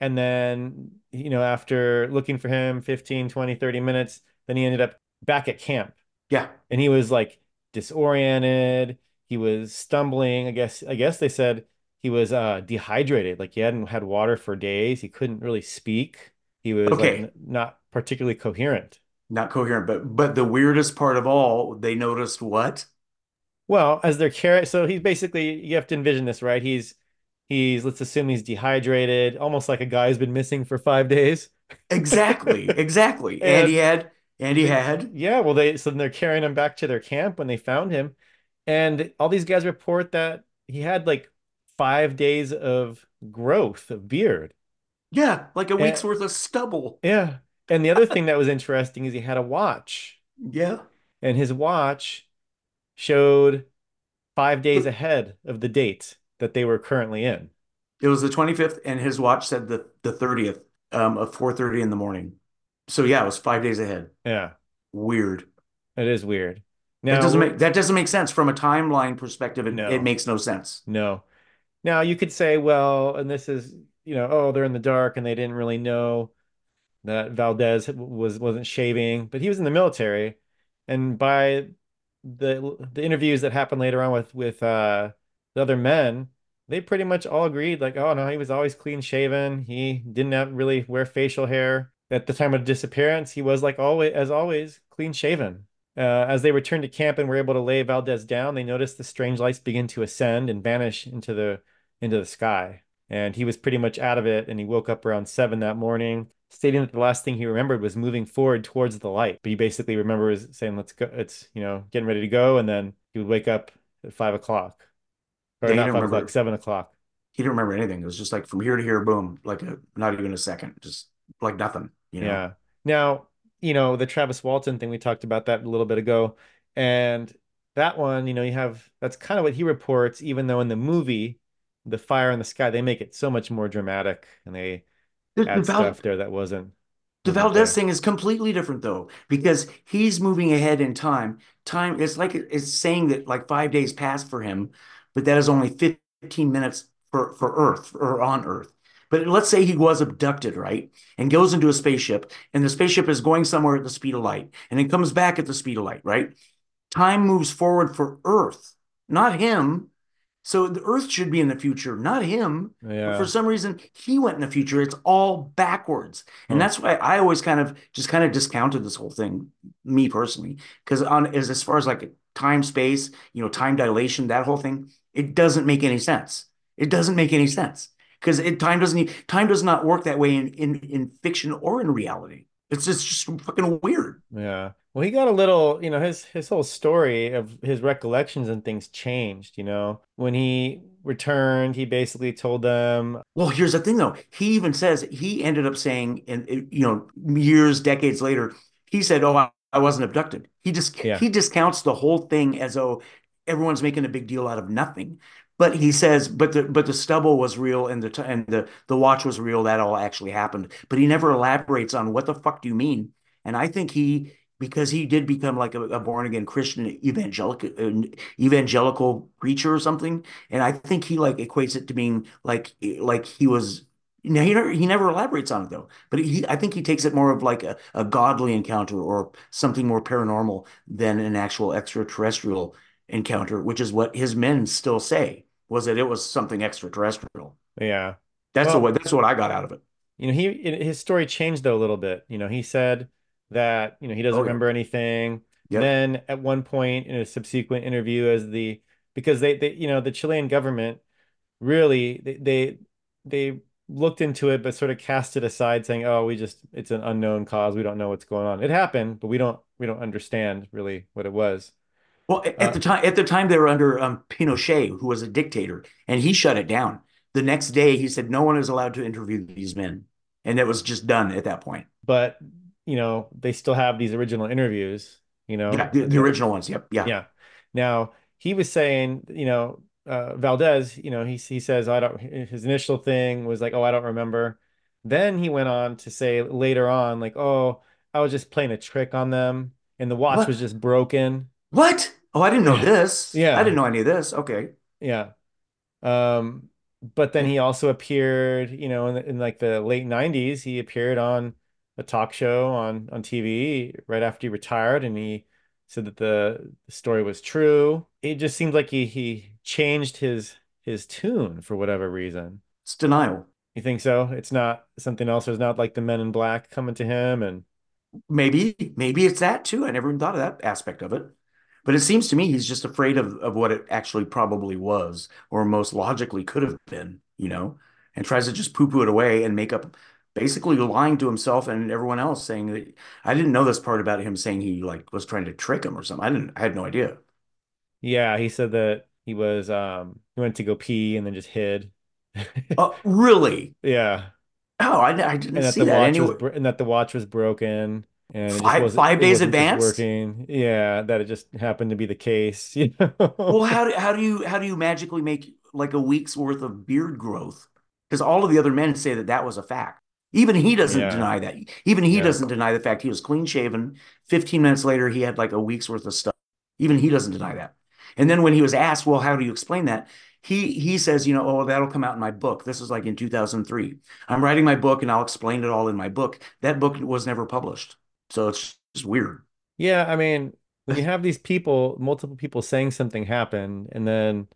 And then, you know, after looking for him 15, 20, 30 minutes, then he ended up back at camp Yeah. and he was like disoriented. He was stumbling. I guess, I guess they said he was uh dehydrated. Like he hadn't had water for days. He couldn't really speak. He was like not particularly coherent. Not coherent, but but the weirdest part of all, they noticed what? Well, as they're carrying, so he's basically, you have to envision this, right? He's, he's, let's assume he's dehydrated, almost like a guy who's been missing for five days. Exactly, exactly. And he had and he had yeah, well, they, so then they're carrying him back to their camp when they found him. And all these guys report that he had like five days of growth of beard. yeah, like a And week's worth of stubble. yeah. And the other thing that was interesting is he had a watch, Yeah. and his watch showed five days ahead of the date that they were currently in. It was the 25th, and his watch said the the 30th um, of 4:30 in the morning. So yeah, it was five days ahead. Yeah, Weird. it is weird. Now, That doesn't make that doesn't make sense from a timeline perspective. It, it makes no sense. no. Now you could say, well, and this is, you know, oh, they're in the dark and they didn't really know that Valdes was wasn't shaving, but he was in the military, and by the the interviews that happened later on with with uh the other men, they pretty much all agreed, like, oh no, he was always clean shaven. He didn't have really wear facial hair. At the time of disappearance, he was like always, as always, clean shaven. Uh, as they returned to camp and were able to lay Valdes down, they noticed the strange lights begin to ascend and vanish into the into the sky. And he was pretty much out of it. And he woke up around seven that morning, stating that the last thing he remembered was moving forward towards the light. But he basically remembers saying, "Let's go." It's you know getting ready to go, and then he would wake up at five o'clock, or Yeah, not five o'clock, remember. seven o'clock. He didn't remember anything. It was just like from here to here, boom, like a not even a second, just like nothing. You know. Yeah. Now, you know, the Travis Walton thing, we talked about that a little bit ago. And that one, you know, you have that's kind of what he reports, even though in the movie, The Fire in the Sky, they make it so much more dramatic and they The, the Val stuff there that wasn't The Valdes thing is completely different though, because he's moving ahead in time. Time it's like it's saying that like five days passed for him, but that is only 15 minutes for, for Earth or on Earth. But let's say he was abducted, right? And goes into a spaceship, and the spaceship is going somewhere at the speed of light, and it comes back at the speed of light, right? Time moves forward for Earth, not him. So the Earth should be in the future, not him. But for some reason, he went in the future. It's all backwards. And that's why I always kind of just kind of discounted this whole thing, me personally, because on as as far as like time space, you know, time dilation, that whole thing, it doesn't make any sense. It doesn't make any sense because it time doesn't time does not work that way in in in fiction or in reality. It's just just fucking weird. Yeah. Well, he got a little, you know, his his whole story of his recollections and things changed, you know. When he returned, he basically told them, Well, here's the thing though. He even says he ended up saying, and you know, years, decades later, he said, "Oh, I, I wasn't abducted." He just yeah, he discounts the whole thing as though everyone's making a big deal out of nothing. But he says, but the but the stubble was real and the and the the watch was real. That all actually happened. But he never elaborates on what the fuck do you mean. And I think he because he did become like a, a born again Christian evangelical uh, evangelical preacher or something, and I think he like equates it to being like like he was. You know, he never, he never elaborates on it though, but he I think he takes it more of like a, a godly encounter or something more paranormal than an actual extraterrestrial encounter, which is what his men still say was that it was something extraterrestrial. Yeah. That's the Well, way that's what I got out of it. you know, he his story changed though a little bit. You know, he said that, you know, he doesn't Oh yeah. remember anything. Yep. Then at one point in a subsequent interview as the because they, they you know, the Chilean government really they, they they looked into it but sort of cast it aside saying, "Oh, we just it's an unknown cause. We don't know what's going on. It happened, but we don't we don't understand really what it was." Well, at Uh, the time, at the time they were under um, Pinochet, who was a dictator, and he shut it down. The next day, he said no one is allowed to interview these men, and it was just done at that point. but you know, they still have these original interviews, you Yeah, know, the, the original ones. Yep. Yeah. Yeah. Now he was saying, you know, uh, Valdes, you know, he he says I don't. His initial thing was like, oh, I don't remember. Then he went on to say later on, like, oh, I was just playing a trick on them, and the watch What? was just broken. What? Oh, I didn't know this. Yeah. I didn't know any of this. Okay. Yeah. Um, but then he also appeared, you know, in, in like the late 90s, he appeared on a talk show on on TV right after he retired, and he said that the, the story was true. It just seems like he he changed his his tune for whatever reason. It's denial. You think so? It's not something else. There's not like the Men in Black coming to him, and Maybe, maybe it's that too. I never even thought of that aspect of it. But it seems to me he's just afraid of, of what it actually probably was, or most logically could have been, you know, and tries to just poo-poo it away and make up basically lying to himself and everyone else saying that I didn't know this part about him saying he like was trying to trick him or something. I didn't, I had no idea. yeah, he said that he was um he went to go pee and then just hid. Oh, really? Yeah. Oh, I, I didn't and that see that watch was and that the watch was broken and it Five five days wasn't advanced? working. Yeah, that it just happened to be the case, you know Well, how do, how do you how do you magically make like a week's worth of beard growth? Because all of the other men say that that was a fact. Even he doesn't Yeah, deny that. Even he yeah. doesn't deny the fact he was clean shaven. 15 minutes later, he had like a week's worth of stuff. Even he doesn't deny that. And then when he was asked, well, how do you explain that? He he says, you know, oh, that'll come out in my book. This is like in 2003. I'm writing my book and I'll explain it all in my book. That book was never published. So it's just weird. Yeah, I mean, when you have these people, multiple people saying something happened, and then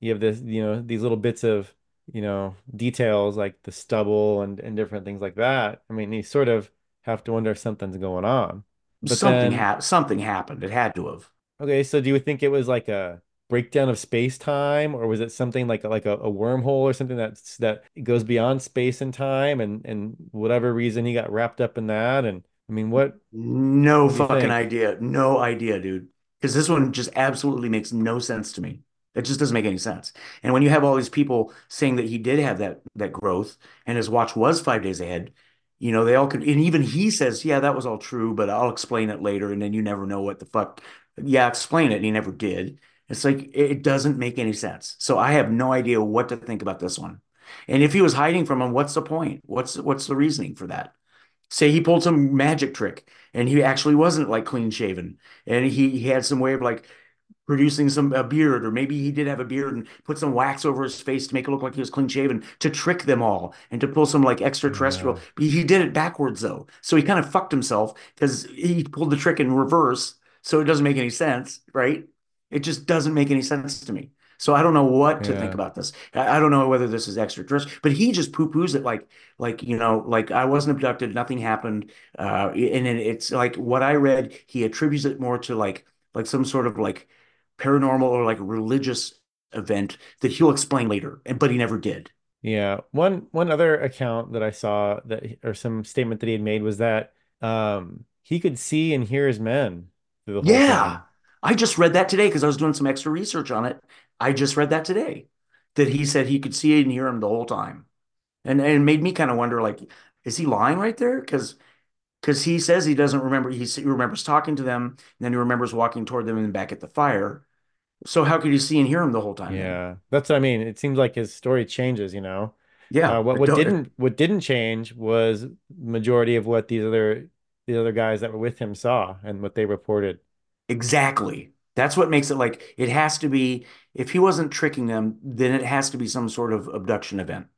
you have this, you know, these little bits of, you know, details like the stubble and and different things like that. I mean, you sort of have to wonder if something's going on. But Something then ha something happened. It had to have. Okay, so do you think it was like a breakdown of space time, or was it something like a, like a, a wormhole or something that's that goes beyond space and time, and and whatever reason he got wrapped up in that? And I mean, what No what fucking think? idea. No idea, dude. Because this one just absolutely makes no sense to me. It just doesn't make any sense. And when you have all these people saying that he did have that that growth and his watch was five days ahead, you know, they all could, and even he says, yeah, that was all true, but I'll explain it later. And then you never know what the fuck. Yeah, explain it. And he never did. It's like it it doesn't make any sense. So I have no idea what to think about this one. And if he was hiding from him, what's the point? What's what's the reasoning for that? say he pulled some magic trick and he actually wasn't like clean shaven and he, he had some way of like producing some a beard or maybe he did have a beard and put some wax over his face to make it look like he was clean shaven to trick them all and to pull some like extraterrestrial Yeah, he, did it backwards though so he kind of fucked himself because he pulled the trick in reverse so it doesn't make any sense right it just doesn't make any sense to me so I don't know what to think about this. I don't know whether this is extraterrestrial, but he just poo-poos it like like you know like I wasn't abducted, nothing happened, uh, and then it's like what I read. He attributes it more to like like some sort of like paranormal or like religious event that he'll explain later, and but he never did. yeah. One one other account that I saw that or some statement that he had made was that um he could see and hear his men the whole Yeah, thing. I just read that today because I was doing some extra research on it. I just read that today that he said he could see and hear him the whole time, and and it made me kind of wonder like, is he lying right there? Because because he says he doesn't remember. He, he remembers talking to them, and then he remembers walking toward them and back at the fire. So how could you see and hear him the whole time? Yeah, that's what I mean. It seems like his story changes, you know. Yeah, Uh, what what didn't what didn't change was majority of what these other the other guys that were with him saw and what they reported. Exactly. That's what makes it like it has to be, if he wasn't tricking them, then it has to be some sort of abduction event.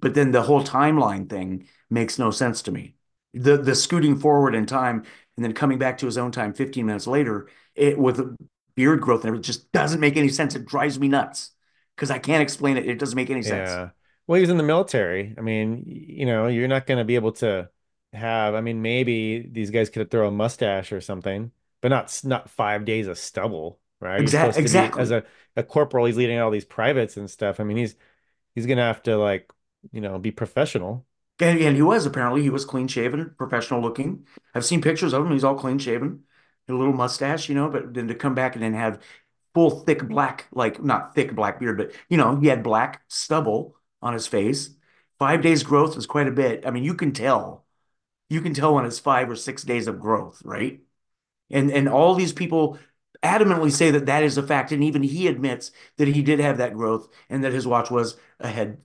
But then the whole timeline thing makes no sense to me. The the scooting forward in time and then coming back to his own time 15 minutes later, it with beard growth and everything just doesn't make any sense. It drives me nuts because I can't explain it. It doesn't make any sense. Yeah. Well, he was in the military. I mean, you know, you're not going to be able to have, I mean, maybe these guys could throw a mustache or something, but not not five days of stubble, right? You're Exactly. be as a, a corporal, he's leading all these privates and stuff. I mean, he's he's gonna have to like, you know, be professional. And, and he was apparently he was clean shaven, professional looking. I've seen pictures of him. He's all clean shaven, a little mustache, you know. But then to come back and then have full thick black, like not thick black beard, but you know, he had black stubble on his face. Five days growth is quite a bit. I mean, you can tell. You can tell when it's five or six days of growth, right? And and all these people adamantly say that that is a fact, and even he admits that he did have that growth and that his watch was ahead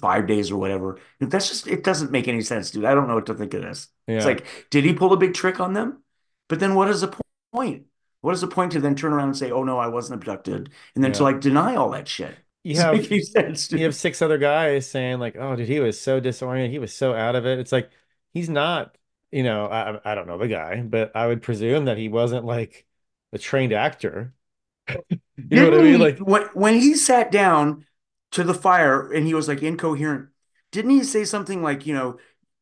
five days or whatever. That's just it doesn't make any sense, dude. I don't know what to think of this. It's like, did he pull a big trick on them? But then what is the point? What is the point to then turn around and say, "Oh no, I wasn't abducted," and then to like deny all that shit? You have sense, you have six other guys saying like, "Oh, dude, he was so disoriented. He was so out of it." It's like he's not, you know, I I don't know the guy, but I would presume that he wasn't like a trained actor. You know what I mean? Like, when when he sat down to the fire and he was like incoherent? Didn't he say something like, you know,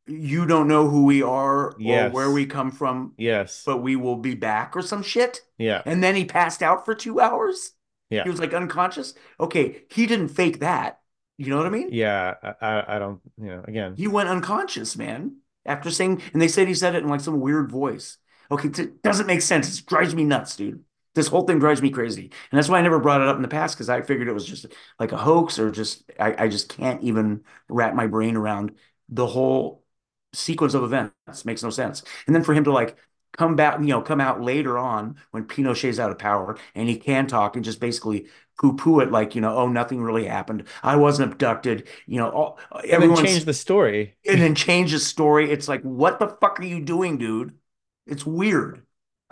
you don't know who we are or where we come from, yes, but we will be back or some shit? yeah, And then he passed out for two hours. yeah, He was like unconscious. Okay, he didn't fake that. You know what I mean? yeah. I I I don't, you know, again, He went unconscious, man, after saying, and they said he said it in like some weird voice. Okay, it doesn't make sense. It drives me nuts, dude. This whole thing drives me crazy. And that's why I never brought it up in the past because I figured it was just like a hoax or just, I, I just can't even wrap my brain around the whole sequence of events. Makes no sense. And then for him to like come back, you know, come out later on when Pinochet's out of power and he can talk and just basically poo-poo it like, you know, oh, nothing really happened. I wasn't abducted. You know, all, and then change the story. and then change the story. It's like, what the fuck are you doing, dude? It's weird.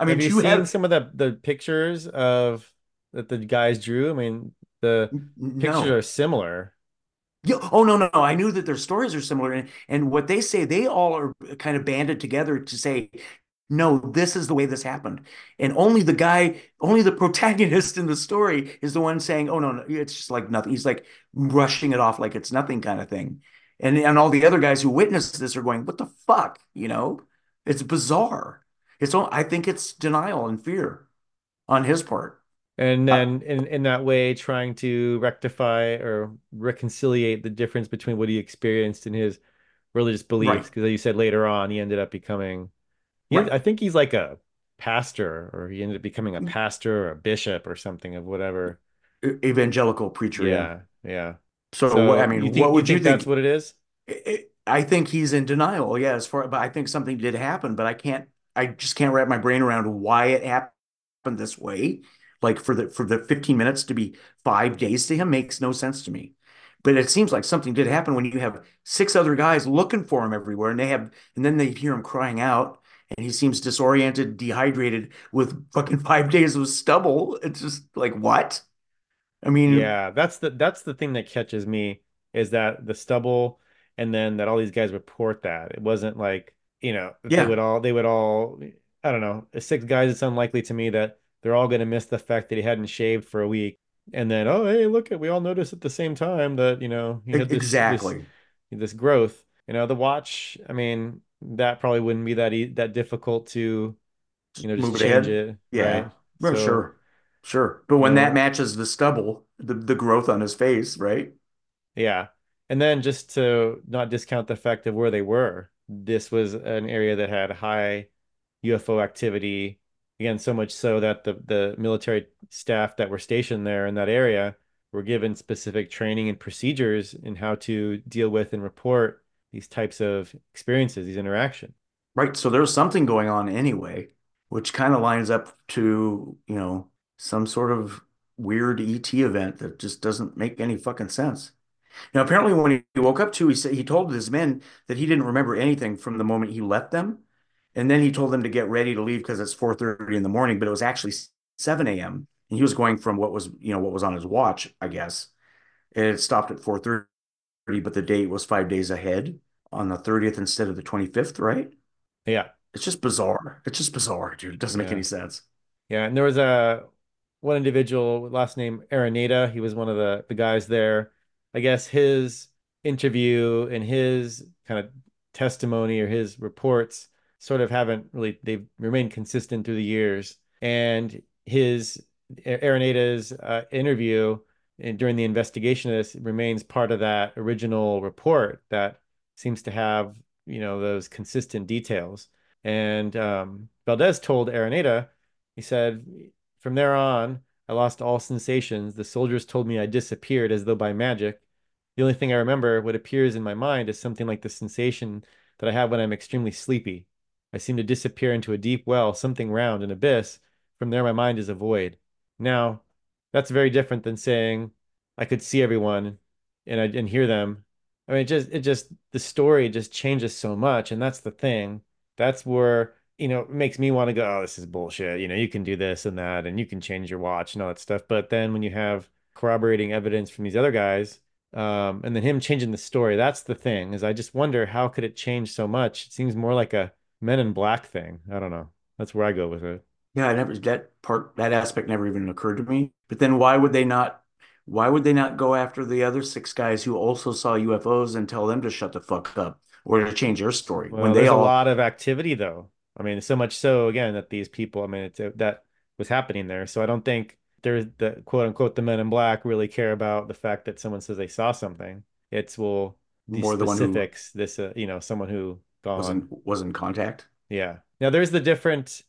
I Have mean, you to seen have some of the the pictures of that the guys drew? I mean, the pictures are similar. Yeah, oh no, no, no. I knew that their stories are similar, and, and what they say, they all are kind of banded together to say, no, this is the way this happened. And only the guy, only the protagonist in the story is the one saying, oh no, no, it's just like nothing. He's like brushing it off like it's nothing kind of thing. And and all the other guys who witnessed this are going, what the fuck? You know? It's bizarre. It's all I think it's denial and fear on his part. And then in, in that way, trying to rectify or reconciliate the difference between what he experienced and his religious beliefs. right, Because you said later on, he ended up becoming, right. I think he's like a pastor, or he ended up becoming a mm. pastor or a bishop or something of whatever. Evangelical preacher, yeah. Yeah, yeah. So what I mean, what think you would you think that's what it is? I I think he's in denial. Yeah, as far, but I think something did happen, but I can't, I just can't wrap my brain around why it happened this way. Like for the for the 15 minutes to be five days to him makes no sense to me. But it seems like something did happen when you have six other guys looking for him everywhere, and they have, and then they hear him crying out, and he seems disoriented, dehydrated with fucking five days of stubble. It's just like, what? I mean, Yeah, that's the that's the thing that catches me is that the stubble and then that all these guys report that. It wasn't like, you know, that they would all they would all I don't know, six guys, it's unlikely to me that they're all gonna miss the fact that he hadn't shaved for a week. And then, oh hey, look at we all noticed at the same time that, you know, he had this this exactly. this growth. You know, the watch, I mean, that probably wouldn't be that e that difficult to, you know, just move change ahead. it, Yeah. right? Well, So, sure. Sure. But when that matches the stubble, the, the growth on his face, right? Yeah. And then just to not discount the fact of where they were, this was an area that had high UFO activity. Again, so much so that the, the military staff that were stationed there in that area were given specific training and procedures in how to deal with and report these types of experiences, these interactions. Right. So there's something going on anyway, which kind of lines up to, you know, some sort of weird ET event that just doesn't make any fucking sense. Now, apparently, when he woke up too, he said he told his men that he didn't remember anything from the moment he left them. And then he told them to get ready to leave because it's 4:30 in the morning, but it was actually 7 a.m. And he was going from what was, you know, what was on his watch, I guess. It stopped at 4:30, but the date was five days ahead on the 30th instead of the 25th, right? Yeah. It's just bizarre. It's just bizarre, dude. It doesn't make Yeah. any sense. Yeah, and there was a one individual, last name Araneda. He was one of the the guys there. I guess his interview and his kind of testimony or his reports sort of haven't really they've remained consistent through the years. And his Araneda's uh, interview during the investigation of this remains part of that original report that seems to have, you know, those consistent details. And um, Valdes told Araneda, he said, from there on, I lost all sensations. The soldiers told me I disappeared as though by magic. The only thing I remember, what appears in my mind, is something like the sensation that I have when I'm extremely sleepy. I seem to disappear into a deep well, something round, an abyss. From there, my mind is a void. Now, that's very different than saying I could see everyone and I and hear them. I mean, it just it just the story just changes so much, and that's the thing. That's where you know, makes me want to go, oh, this is bullshit. You know, you can do this and that, and you can change your watch and all that stuff. But then when you have corroborating evidence from these other guys, um, and then him changing the story, that's the thing. Is I just wonder how could it change so much? It seems more like a Men in Black thing. I don't know. That's where I go with it. Yeah, I never that part that aspect never even occurred to me. But then why would they not why would they not go after the other six guys who also saw UFOs and tell them to shut the fuck up or to change their story when they there's a lot of activity though. I mean, so much so again that these people, I mean, it's that was happening there. So I don't think there's the quote unquote the men in black really care about the fact that someone says they saw something. It's well, these more the specifics, this uh, you know, someone who gone. wasn't was in contact. Yeah. Now there's the different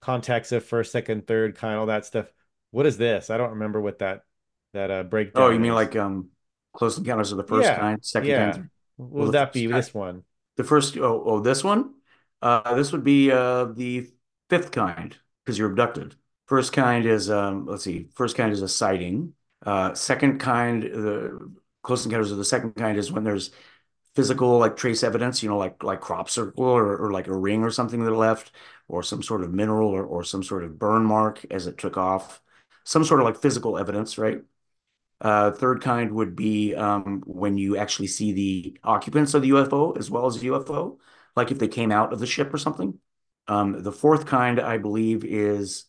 contacts of first, second, third kind, all that stuff. What is this? I don't remember what that that uh Oh, you mean is. like um Close Encounters of the First Yeah. Kind, second kind, Yeah. What well would that be? kind This one. the first oh oh this one? Uh this would be uh the fifth kind because you're abducted. First kind is um let's see, first kind is a sighting. Uh second kind, the Close Encounters of the Second Kind is when there's physical like trace evidence, you know, like like crop circle or, or like a ring or something that left, or some sort of mineral or, or some sort of burn mark as it took off, some sort of like physical evidence, right? Uh, third kind would be um, when you actually see the occupants of the UFO as well as the UFO, like if they came out of the ship or something. Um, the fourth kind, I believe, is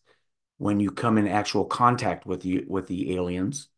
when you come in actual contact with the with the aliens.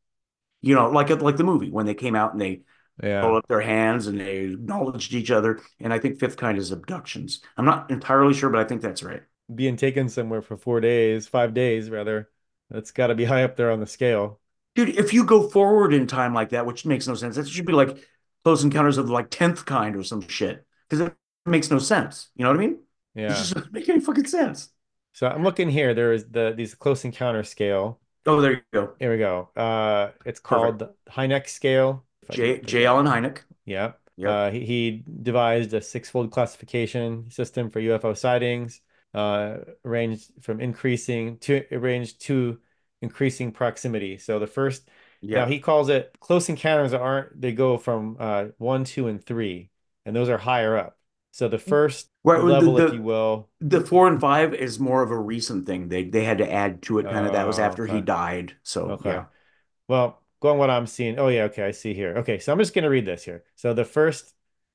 You know, like like the movie when they came out and they Yeah. hold up their hands and they acknowledged each other. And I think fifth kind is abductions. I'm not entirely sure, but I think that's right. being taken somewhere for four days, five days rather. That's got to be high up there on the scale. Dude, if you go forward in time like that, which makes no sense, that should be like close encounters of the like 10th kind or some shit. Because makes no sense. You know what I mean? It Yeah. just doesn't make any fucking sense. So I'm looking here. There is the these close encounter scale. Oh, there you go. Here we go. Uh, it's Perfect. called the Hynek scale. J. J. Allen Hynek. Yeah. Yep. Uh, he, he devised a six-fold classification system for UFO sightings, uh, ranged from increasing to ranged to increasing proximity. So the first Now Yeah. he calls it close encounters aren't they go from uh one, two, and three, and those are higher up. So the first the- level, if you will, The four and five is more of a recent thing. They they had to add to it kind of that was Oh, after he died. So Okay. yeah. Well, going what I'm seeing. Oh yeah, okay, I see here. Okay, so I'm just gonna read this here. So the first,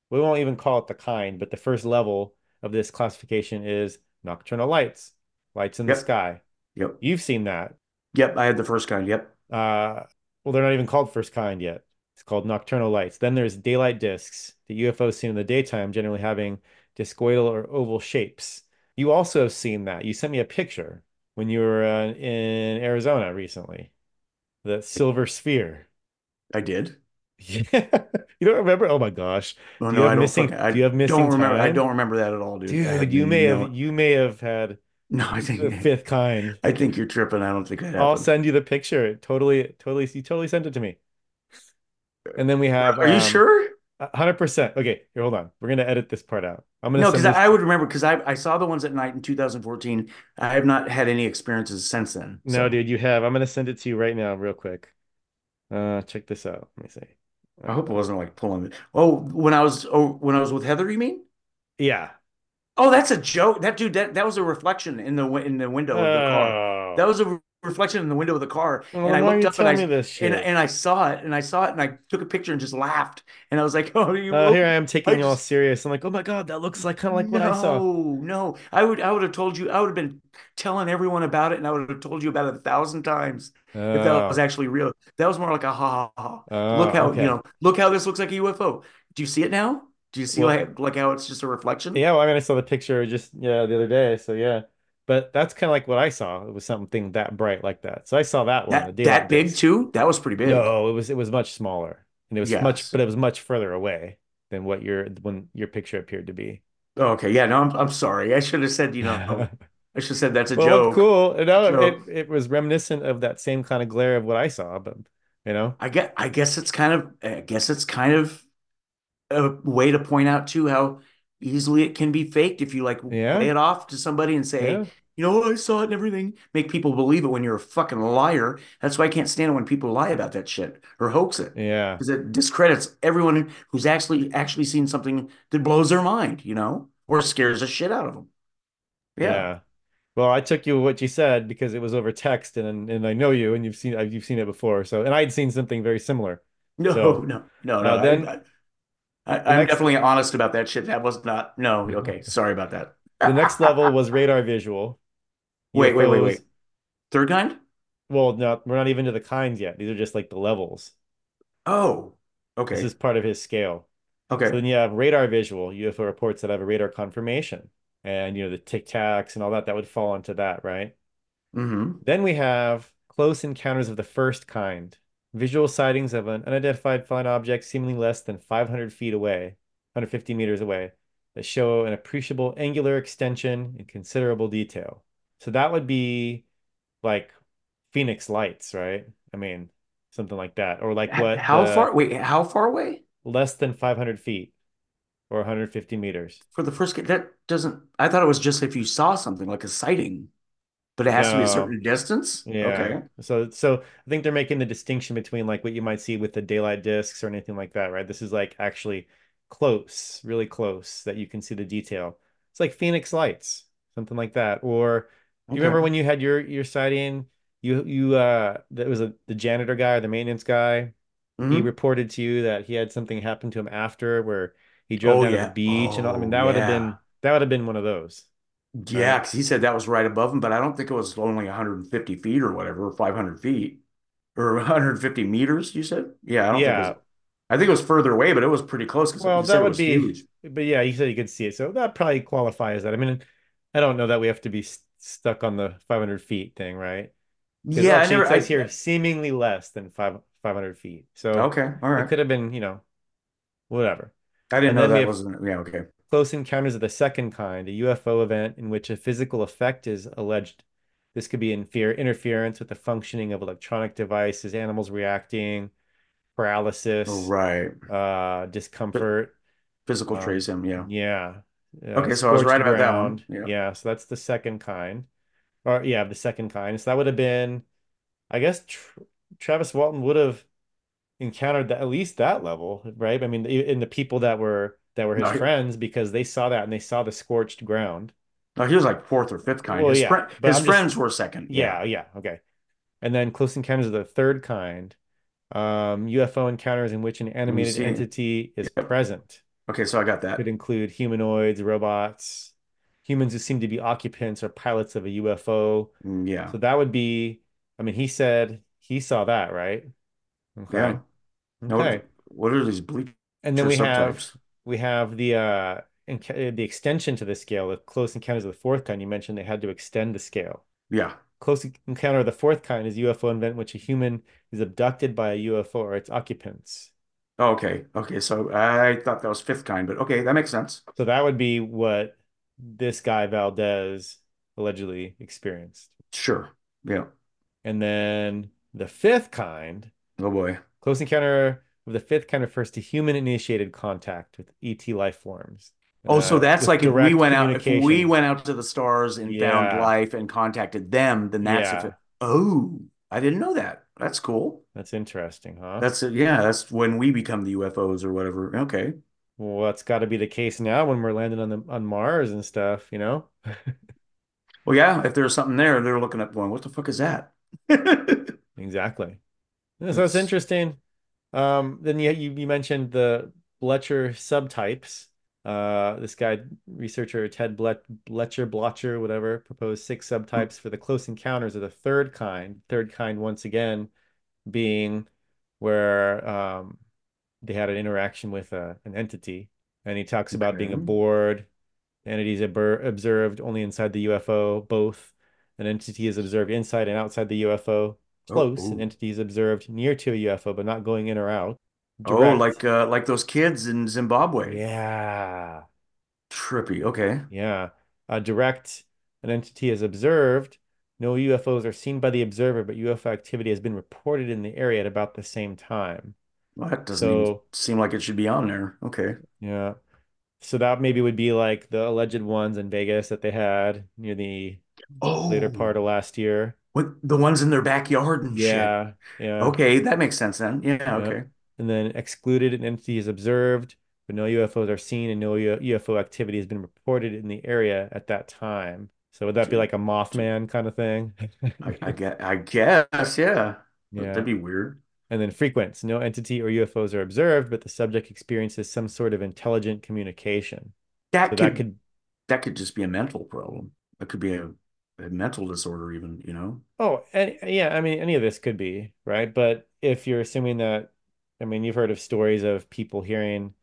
we won't even call it the kind, but the first level of this classification is nocturnal lights, lights in the sky. Yep. You've seen that. Yep. I had the first kind. Yep. Uh, well, they're not even called first kind yet. It's called nocturnal lights. Then there's daylight discs, the UFOs seen in the daytime, generally having discoidal or oval shapes. You also have seen that. You sent me a picture when you were uh, in Arizona recently. The silver sphere. I did. Yeah. You don't remember? Oh my gosh. Oh Do no, I have don't I do you have missing don't remember. I don't remember that at all, dude. Dude, you may no, have you may have had no, I the think fifth kind. I think you're tripping. I don't think that I'll send you the picture. Totally, totally, you totally sent it to me. And then we have Are you um, sure? 100%. Okay, here, hold on. We're gonna edit this part out. I'm gonna No, because this. I would remember because I I saw the ones at night in 2014. I have not had any experiences since then. No, dude, you have. I'm gonna send it to you right now, real quick. Uh, check this out. Let me see. I hope it wasn't like pulling it. Oh, when I was oh when I was with Heather, you mean? yeah. Oh, that's a joke. That dude, that, that was a reflection in the in the window of the car. That Oh, was a reflection in the window of the car. well, And I looked up and I and, and I saw it and I saw it and I took a picture and just laughed. And I was like, "Oh, you Uh, here I am I taking you all serious. I'm like, oh my God, that looks like kind of like what I saw. no, no. I would I would have told you. I would have been telling everyone about it and I would have told you about it a thousand times if that was Oh, actually real. That was more like a ha ha ha. Look oh, how, you know, look how this looks like a UFO. Do you see it now? Do you see Well, like like how it's just a reflection? yeah, well, I mean, I saw the picture just yeah the other day, so yeah. But that's kind of like what I saw. It was something that bright like that. So I saw that one, That big too? That was pretty big. No, it was it was much smaller, and it was much, but it was much further away than what your when your picture appeared to be. Oh, Okay. Yeah. No, I'm I'm sorry. I should have said, you know, I should have said that's a Well, joke. cool. No, So it it was reminiscent of that same kind of glare of what I saw, but you know, I get I guess it's kind of I guess it's kind of a way to point out too how easily it can be faked if you like yeah, it off to somebody and say, yeah, hey, you know, I saw it and everything. Make people believe it when you're a fucking liar. That's why I can't stand it when people lie about that shit or hoax it. yeah, Because it discredits everyone who's actually actually seen something that blows their mind, you know, or scares the shit out of them. Yeah. yeah. Well, I took you what you said because it was over text, and and I know you, and you've seen you've seen it before. So, and I had seen something very similar. No, So, no, no, no. uh, then I, I, I'm next definitely honest about that shit. That was not, no, okay. Sorry about that. the next level was radar visual Wait, wait, wait, wait. Third kind? Well, no, we're not even to the kinds yet. These are just like the levels. Oh, okay. This is part of his scale. Okay. So then you have radar visual UFO reports that have a radar confirmation, and you know the tic tacs and all that that would fall into that, right? Mm-hmm. Then we have close encounters of the first kind, visual sightings of an unidentified flying object seemingly less than 500 feet away, 150 meters away, that show an appreciable angular extension in considerable detail. So that would be like Phoenix lights, right? I mean, something like that, or like what How the far? Wait, how far away? less than 500 feet or 150 meters. For the first, that doesn't, I thought it was just if you saw something like a sighting, but it has to be a certain distance. Yeah. Okay. So so I think they're making the distinction between like what you might see with the daylight discs or anything like that, right? This is like actually close, really close that you can see the detail. It's like Phoenix lights, something like that. Or do you remember when you had your your sighting? You you uh that was a the janitor guy or the maintenance guy. He Mm-hmm. reported to you that he had something happen to him after where he drove Oh, down to the yeah. beach and all, I mean Oh, that would have been that would have been one of those, Yeah, because he said that was right above him, but I don't think it was only 150 feet or whatever, or 500 feet or 150 meters, you said? Yeah, I don't think it was, I think it was further away, but it was pretty close Well, said that it would was be, huge. but yeah, he said you could see it. So that probably qualifies that. I mean, I don't know that we have to be st stuck on the 500 feet thing, right? Yeah, I it never, says I, here seemingly less than five 500 feet. So okay, all it could have been, you know, whatever. I didn't And know that have wasn't, yeah, okay. Close encounters of the second kind, a UFO event in which a physical effect is alleged. This could be infer interference with the functioning of electronic devices, animals reacting, Oh, paralysis, right. uh, discomfort. physical Um, yeah. yeah, uh, Okay, so I was right about that one. Yeah. Yeah, so that's the second kind. Or yeah, the second kind. So that would have been, I guess, Tr Travis Walton would have encountered that at least that level, right? I mean, in the people that were that were his No, friends because they saw that and they saw the scorched ground. no, he was like fourth or fifth kind. Well, His yeah, friend, his just, friends were second. Yeah. yeah, yeah, okay. And then close encounters of the third kind, um, UFO encounters in which an animated entity is Yep. present. Okay, so I got that. could include humanoids, robots, humans who seem to be occupants or pilots of a UFO. Mm, Yeah. So that would be, I mean, he said he saw that, right? Okay. Yeah. Now what, Okay. what are these bleacher And then we have subtypes? We have the uh the extension to the scale, the close encounters of the fourth kind. You mentioned they had to extend the scale. Yeah. Close encounter of the fourth kind is UFO event in which a human is abducted by a UFO or its occupants. Oh, okay. Okay. So I thought that was fifth kind, but okay, that makes sense. So that would be what this guy Valdes allegedly experienced. Sure. Yeah. And then the fifth kind, Oh boy. close encounter of the fifth kind of refers to human initiated contact with ET life forms, Oh, so uh, that's like if we went out, if we went out to the stars and found life and contacted them, then that's yeah, it, oh, I didn't know that. That's cool. that's interesting, huh? That's it. Yeah. That's when we become the UFOs or whatever. Okay. well, that's got to be the case now when we're landing on the on Mars and stuff, you know? Well, yeah, if there's something there, they're looking at going, what the fuck is that? Exactly. So it's That's interesting. Um, then you, you you mentioned the Bletcher subtypes. Uh, this guy, researcher Ted Blet Bletcher, Blotcher, whatever, proposed six subtypes for the close encounters of the third kind. Third kind, once again, being where um, they had an interaction with a, an entity. And he talks about being okay. aboard, entities observed only inside the UFO, both. An entity is observed inside and outside the UFO. Oh, Close, an oh, entity is observed near to a UFO, but not going in or out. oh, like uh, like those kids in Zimbabwe. Yeah. Trippy. Okay. Yeah. Uh, direct, an entity is observed. No UFOs are seen by the observer, but UFO activity has been reported in the area at about the same time. Well, that doesn't So, seem like it should be on there. Okay. yeah. So that maybe would be like the alleged ones in Vegas that they had near the later Oh, part of last year. What the ones in their backyard and shit. Yeah, yeah, Okay, that makes sense then. Yeah, yeah. okay. And then excluded an entity is observed, but no UFOs are seen and no UFO activity has been reported in the area at that time. So would that be like a Mothman kind of thing? I, I get I guess, yeah. yeah. That'd be weird. And then frequents, no entity or UFOs are observed, but the subject experiences some sort of intelligent communication. So That that could could, that could just be a mental problem. That could be a mental disorder even, you know? oh, and yeah, I mean, any of this could be, right? But if you're assuming that, I mean, you've heard of stories of people hearing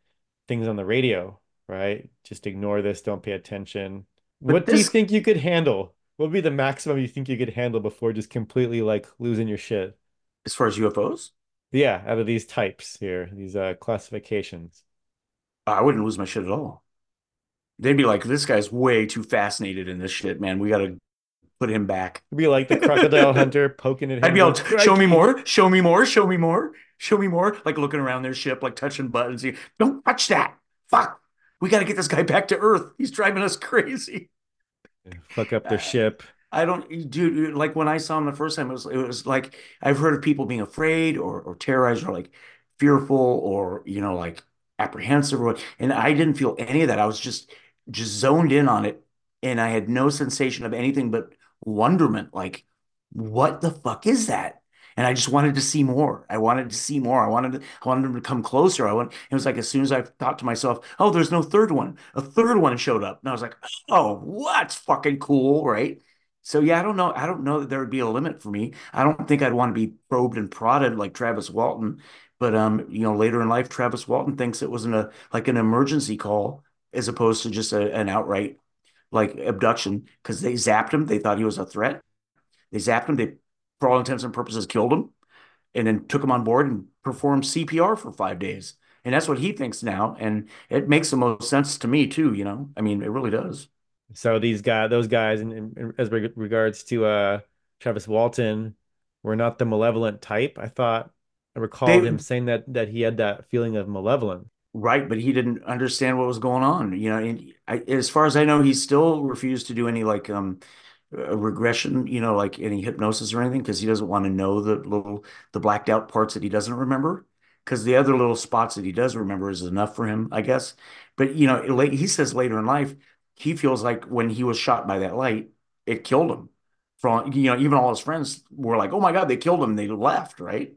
things on the radio, right? Just ignore this, don't pay attention. But What do you think you could handle? What would be the maximum you think you could handle before just completely like losing your shit? as far as UFOs, Yeah, out of these types here, these uh classifications. I wouldn't lose my shit at all. They'd be like, this guy's way too fascinated in this shit, man. We gotta put him back. It'd be like the crocodile hunter poking at I'd be to show me more, show me more, show me more, show me more, like looking around their ship, like touching buttons. Don't touch that. Fuck. We got to get this guy back to Earth. He's driving us crazy. Fuck up their Uh, ship. I don't, dude. Like when I saw him the first time, it was it was like I've heard of people being afraid or or terrorized or like fearful or you know like apprehensive or what, and I didn't feel any of that. I was just just zoned in on it, and I had no sensation of anything but wonderment. Like, what the fuck is that? And I just wanted to see more. I wanted to see more. I wanted to, I wanted him to come closer. I want. It was like as soon as I thought to myself, "Oh, there's no third one," a third one showed up, and I was like, "Oh, what's fucking cool, right?" So yeah, I don't know. I don't know that there would be a limit for me. I don't think I'd want to be probed and prodded like Travis Walton. But um, you know, later in life, Travis Walton thinks it was an a like an emergency call as opposed to just a, an outright like abduction because they zapped him. They thought he was a threat. They zapped him. They, for all intents and purposes, killed him and then took him on board and performed CPR for five days. And that's what he thinks now. And it makes the most sense to me too. You know, I mean, it really does. So these guys, those guys, in, in, as regards to uh Travis Walton, were not the malevolent type. I thought I recall him saying that that he had that feeling of malevolence. Right, but he didn't understand what was going on. You know, and I, as far as I know, he still refused to do any like um regression, you know, like any hypnosis or anything, because he doesn't want to know the little the blacked out parts that he doesn't remember. Because the other little spots that he does remember is enough for him, I guess. But you know, late, he says later in life, he feels like when he was shot by that light, it killed him. From you know, even all his friends were like, "Oh my God, they killed him." They left, right?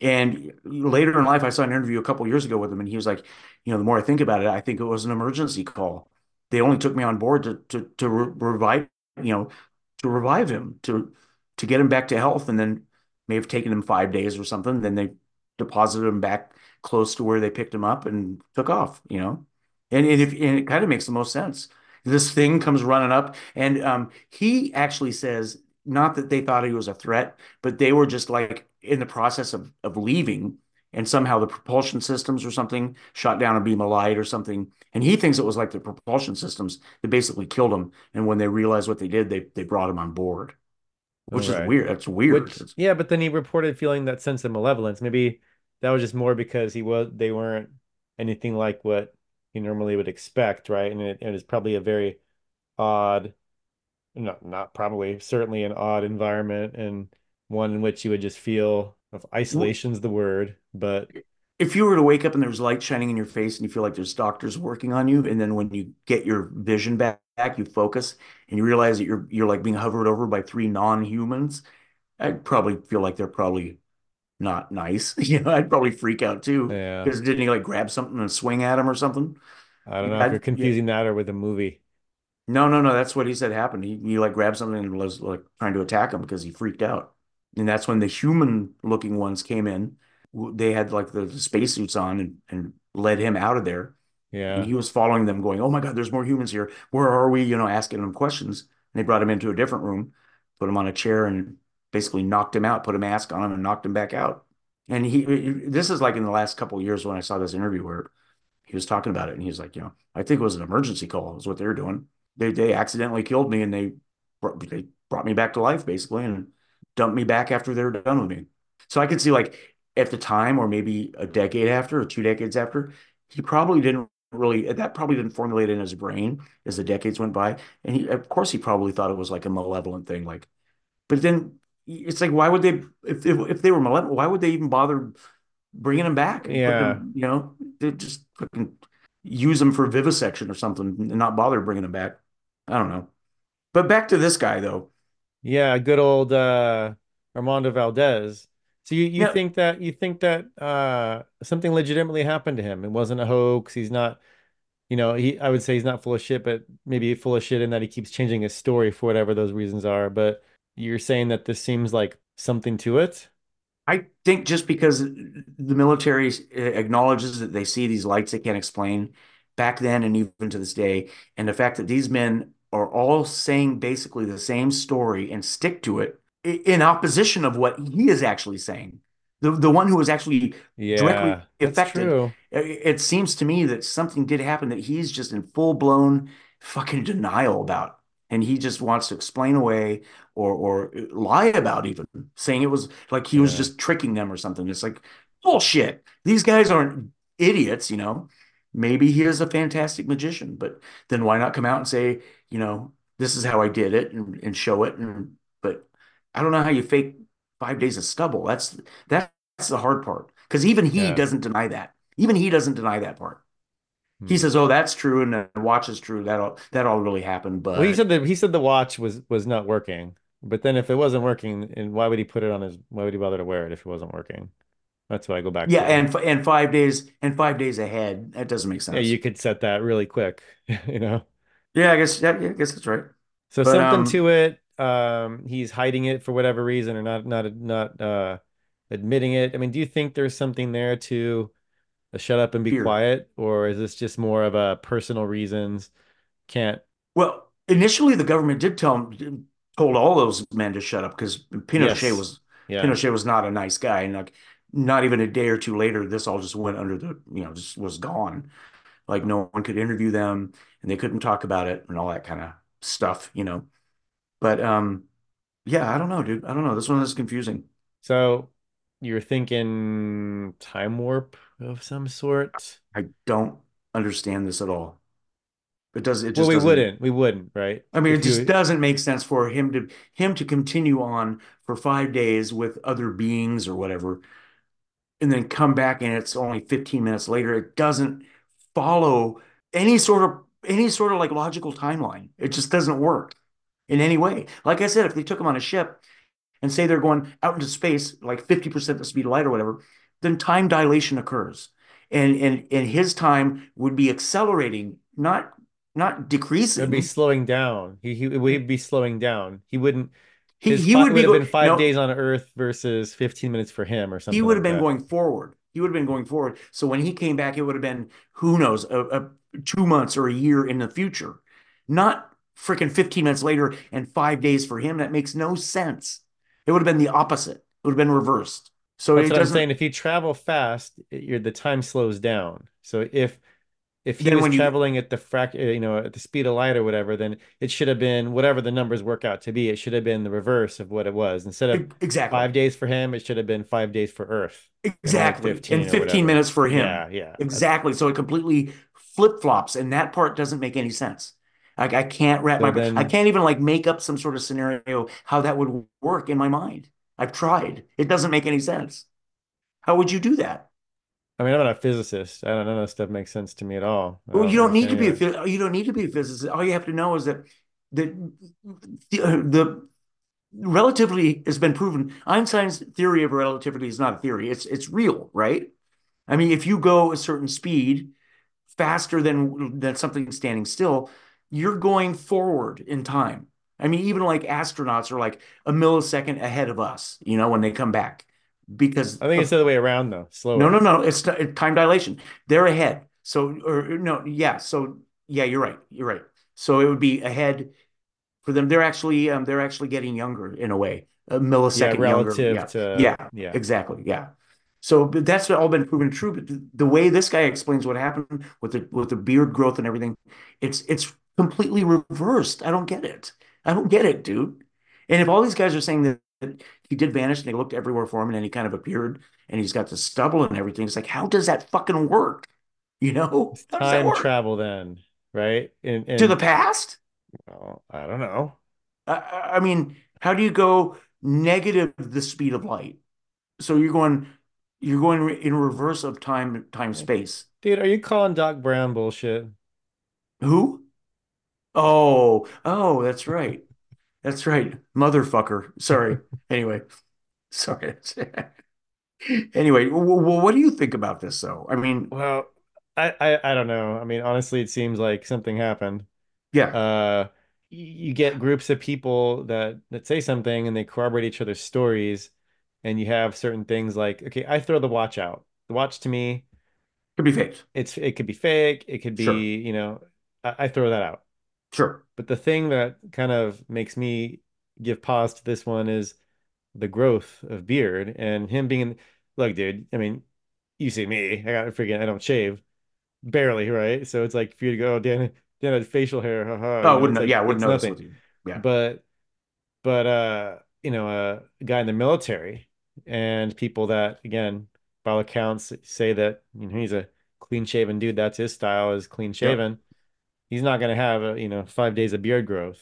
And later in life, I saw an interview a couple years ago with him, and he was like, you know, the more I think about it, I think it was an emergency call. They only took me on board to to to re revive, you know, to revive him, to to get him back to health, and then may have taken him five days or something. Then they deposited him back close to where they picked him up and took off, you know. And, and if and it kind of makes the most sense. This thing comes running up, and um, he actually says not that they thought he was a threat but they were just like in the process of of leaving, and somehow the propulsion systems or something shot down a beam of light or something. And he thinks it was like the propulsion systems that basically killed him. And when they realized what they did, they they brought him on board, which is weird. That's weird. Which, yeah, but then he reported feeling that sense of malevolence. Maybe that was just more because he was they weren't anything like what he normally would expect, right? And it, it is probably a very odd, not not probably, certainly an odd environment and one in which you would just feel if isolation's the word, but if you were to wake up and there's light shining in your face and you feel like there's doctors working on you, and then when you get your vision back, you focus and you realize that you're you're like being hovered over by three non-humans, I'd probably feel like they're probably not nice. You know, I'd probably freak out too Yeah. because didn't he like grab something and swing at him or something? I don't know if you're I'd, yeah. confusing that or with a movie. No, no, no. That's what he said happened. He, he like grabbed something and was like trying to attack him because he freaked out. And that's when the human looking ones came in. They had like the, the spacesuits on and, and led him out of there. And Yeah. he was following them, going, Oh my God, there's more humans here. Where are we? You know, asking them questions. And they brought him into a different room, put him on a chair and basically knocked him out, put a mask on him and knocked him back out. And he, this is like in the last couple of years when I saw this interview where he was talking about it and he was like, you know, I think it was an emergency call, is what they were doing. They they accidentally killed me and they they brought me back to life basically and dumped me back after they're done with me. So I could see like at the time or maybe a decade after or two decades after, he probably didn't really that probably didn't formulate in his brain as the decades went by. And he of course he probably thought it was like a malevolent thing. Like, but then it's like why would they if if, if they were malevolent, why would they even bother bringing him back Yeah. him, you know, they just fucking use him for vivisection or something and not bother bringing him back. I don't know. But back to this guy though. Yeah, good old uh Armando Valdes. So you, you think that you think that uh something legitimately happened to him. It wasn't a hoax. He's not, you know, he I would say he's not full of shit, but maybe full of shit in that he keeps changing his story for whatever those reasons are. But you're saying that this seems like something to it? I think just because the military acknowledges that they see these lights they can't explain back then and even to this day, and the fact that these men are all saying basically the same story and stick to it in opposition of what he is actually saying. The the one who was actually directly Yeah, that's affected. It seems to me that something did happen that he's just in full blown fucking denial about, and he just wants to explain away or or lie about even saying it was like he was just tricking them or something. It's like bullshit. These guys aren't idiots, you know. Maybe he is a fantastic magician, but then why not come out and say, you know, this is how I did it and, and show it. And but I don't know how you fake five days of stubble. That's that's the hard part. Because even he Yeah. doesn't deny that. Even he doesn't deny that part. He Hmm. says, "Oh, that's true," and the watch is true. That all that all really happened. Well, he But said that he said the watch was was not working. But then if it wasn't working, and why would he put it on his why would he bother to wear it if it wasn't working? That's why I go back yeah, and and five days and five days ahead. That doesn't make sense. Yeah, you could set that really quick, you know. Yeah, I guess yeah, yeah, I guess that's right. So But something um, to it. Um, he's hiding it for whatever reason or not not not uh admitting it. I mean, do you think there's something there to uh, shut up and be fear. quiet, or is this just more of a personal reasons? Can't. Well, initially the government did tell him, told all those men to shut up because Pinochet Yes. was Yeah. Pinochet was not a nice guy, and like not even a day or two later, this all just went under the you know just was gone. Like no one could interview them, and they couldn't talk about it and all that kind of stuff, you know. But um, yeah, I don't know, dude. I don't know. This one is confusing. So you're thinking time warp of some sort? I don't understand this at all. It does. It just Well, we doesn't. wouldn't. We wouldn't, right? I mean, it just you, doesn't make sense for him to him to continue on for five days with other beings or whatever, and then come back and it's only 15 minutes later. It doesn't follow any sort of any sort of like logical timeline. It just doesn't work in any way. Like I said, if they took him on a ship and say they're going out into space like 50% the speed of light or whatever, then time dilation occurs. And and and his time would be accelerating, not not decreasing. it would be slowing down. He he would be slowing down. He wouldn't. He he would would have go been five no, days on Earth versus 15 minutes for him or something. he would have like been that. going forward. He would have been going forward. So when he came back, it would have been who knows, a, a two months or a year in the future, not freaking 15 minutes later and five days for him. That makes no sense. It would have been the opposite. It would have been reversed. So That's it what I'm saying. If you travel fast, the time slows down. So if if he Then was when you traveling at the frac, uh, you know, at the speed of light or whatever, then it should have been whatever the numbers work out to be. It should have been the reverse of what it was. Instead of exactly five days for him, it should have been five days for Earth Exactly. And 15 or 15 minutes for him. Yeah, yeah. Exactly. So it completely flip-flops, and that part doesn't make any sense. Like I can't wrap so my I can't even like make up some sort of scenario how that would work in my mind. I've tried. It doesn't make any sense. How would you do that? I mean, I'm not a physicist. I don't know. That stuff makes sense to me at all. Well, don't you don't need to be a you don't need to be a physicist. All you have to know is that the the, uh, the relativity has been proven. Einstein's theory of relativity is not a theory. It's it's real, right? I mean, if you go a certain speed faster than than something standing still, you're going forward in time. I mean, even like astronauts are like a millisecond ahead of us, you know, when they come back because I think it's the other way around though, Slow. no, no, no. It's time dilation. They're ahead. So, or no, yeah. So, yeah, you're right. You're right. So it would be ahead for them. They're actually, um, they're actually getting younger in a way, a Yeah, millisecond younger. relative Yeah, to yeah, yeah. exactly. Yeah. So, but that's all been proven true. But the, the way this guy explains what happened with the with the beard growth and everything, it's it's completely reversed. I don't get it. I don't get it, dude. And if all these guys are saying that he did vanish and they looked everywhere for him and then he kind of appeared and he's got the stubble and everything, it's like, how does that fucking work? You know? It's How does that time work? travel then, right? And To the past? well, I don't know. I, I mean, how do you go negative the speed of light? So you're going you're going in reverse of time time space. Dude, are you calling Doc Brown bullshit? Who? Oh, oh, that's right. That's right. Motherfucker. Sorry. Anyway, sorry. Anyway, well, what do you think about this though? I mean, Well, I, I I don't know. I mean, honestly, it seems like something happened. yeah, Uh, you get groups of people that that say something and they corroborate each other's stories, and you have certain things like, okay, I throw the watch out. The watch to me, could be fake. it's it could be fake, it could Sure. be, you know, I, I throw that out. Sure. But the thing that kind of makes me give pause to this one is the growth of beard and him being in, look, dude, I mean, you see me, I got freaking, I don't shave barely, right? So it's like for you to go, oh, Dan, Dan had facial hair, haha, Oh, I wouldn't, like yeah, I wouldn't notice nothing. you. Yeah. But but uh, you know, uh, a guy in the military and people that again, by all accounts, say that you know he's a clean shaven dude. That's his style is clean Yep. He's not gonna have a, you know, five days of beard growth.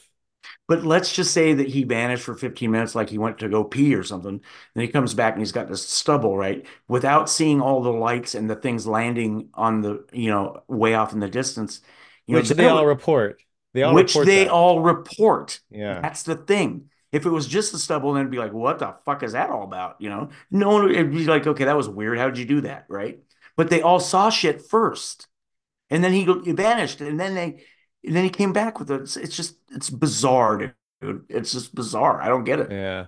But let's just say that he vanished for 15 minutes, like he went to go pee or something. Then he comes back and he's got this stubble, right? Without seeing all the lights and the things landing on the, you know, way off in the distance. You know, Which they all report. They all which report they that. all report. Yeah. That's the thing. If it was just the stubble, then it'd be like, what the fuck is that all about? You know, no one would be like, okay, that was weird. How did you do that? Right. But they all saw shit first. And then he, he vanished. And then they, and then he came back with it. It's, it's just, it's bizarre, dude. It's just bizarre. I don't get it. Yeah.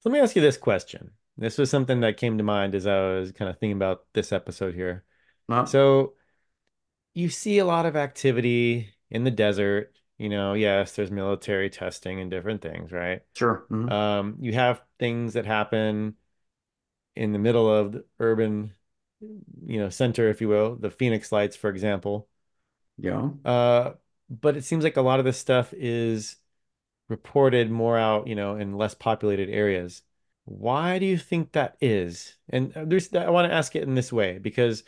So let me ask you this question. This was something that came to mind as I was kind of thinking about this episode here. No, So you see a lot of activity in the desert. You know, yes, there's military testing and different things, right? sure. Mhm. Um, you have things that happen in the middle of the urban, you know, center, if you will, the Phoenix Lights, for example. Yeah. Uh, but it seems like a lot of this stuff is reported more out, you know, in less populated areas. Why do you think that is? And there's, I want to ask it in this way because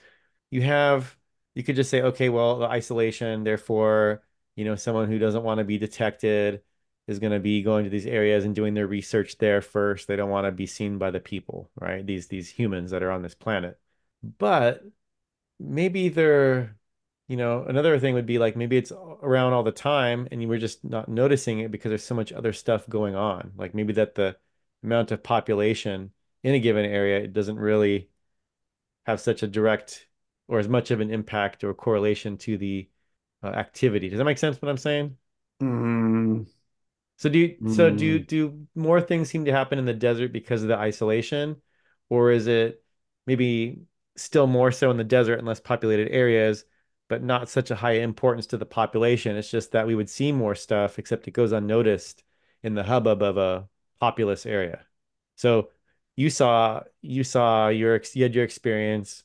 you have, you could just say, okay, well, the isolation, therefore, you know, someone who doesn't want to be detected is going to be going to these areas and doing their research there first. They don't want to be seen by the people, right? These these humans that are on this planet. But maybe they're, you know, another thing would be like maybe it's around all the time and you were just not noticing it because there's so much other stuff going on. Like maybe that the amount of population in a given area it doesn't really have such a direct or as much of an impact or correlation to the uh, activity. Does that make sense what I'm saying? Mm, So do you, so do mm, do more things seem to happen in the desert because of the isolation, or is it maybe still more so in the desert and less populated areas, but not such a high importance to the population? It's just that we would see more stuff, except it goes unnoticed in the hubbub of a populous area. So you saw you saw your you had your experience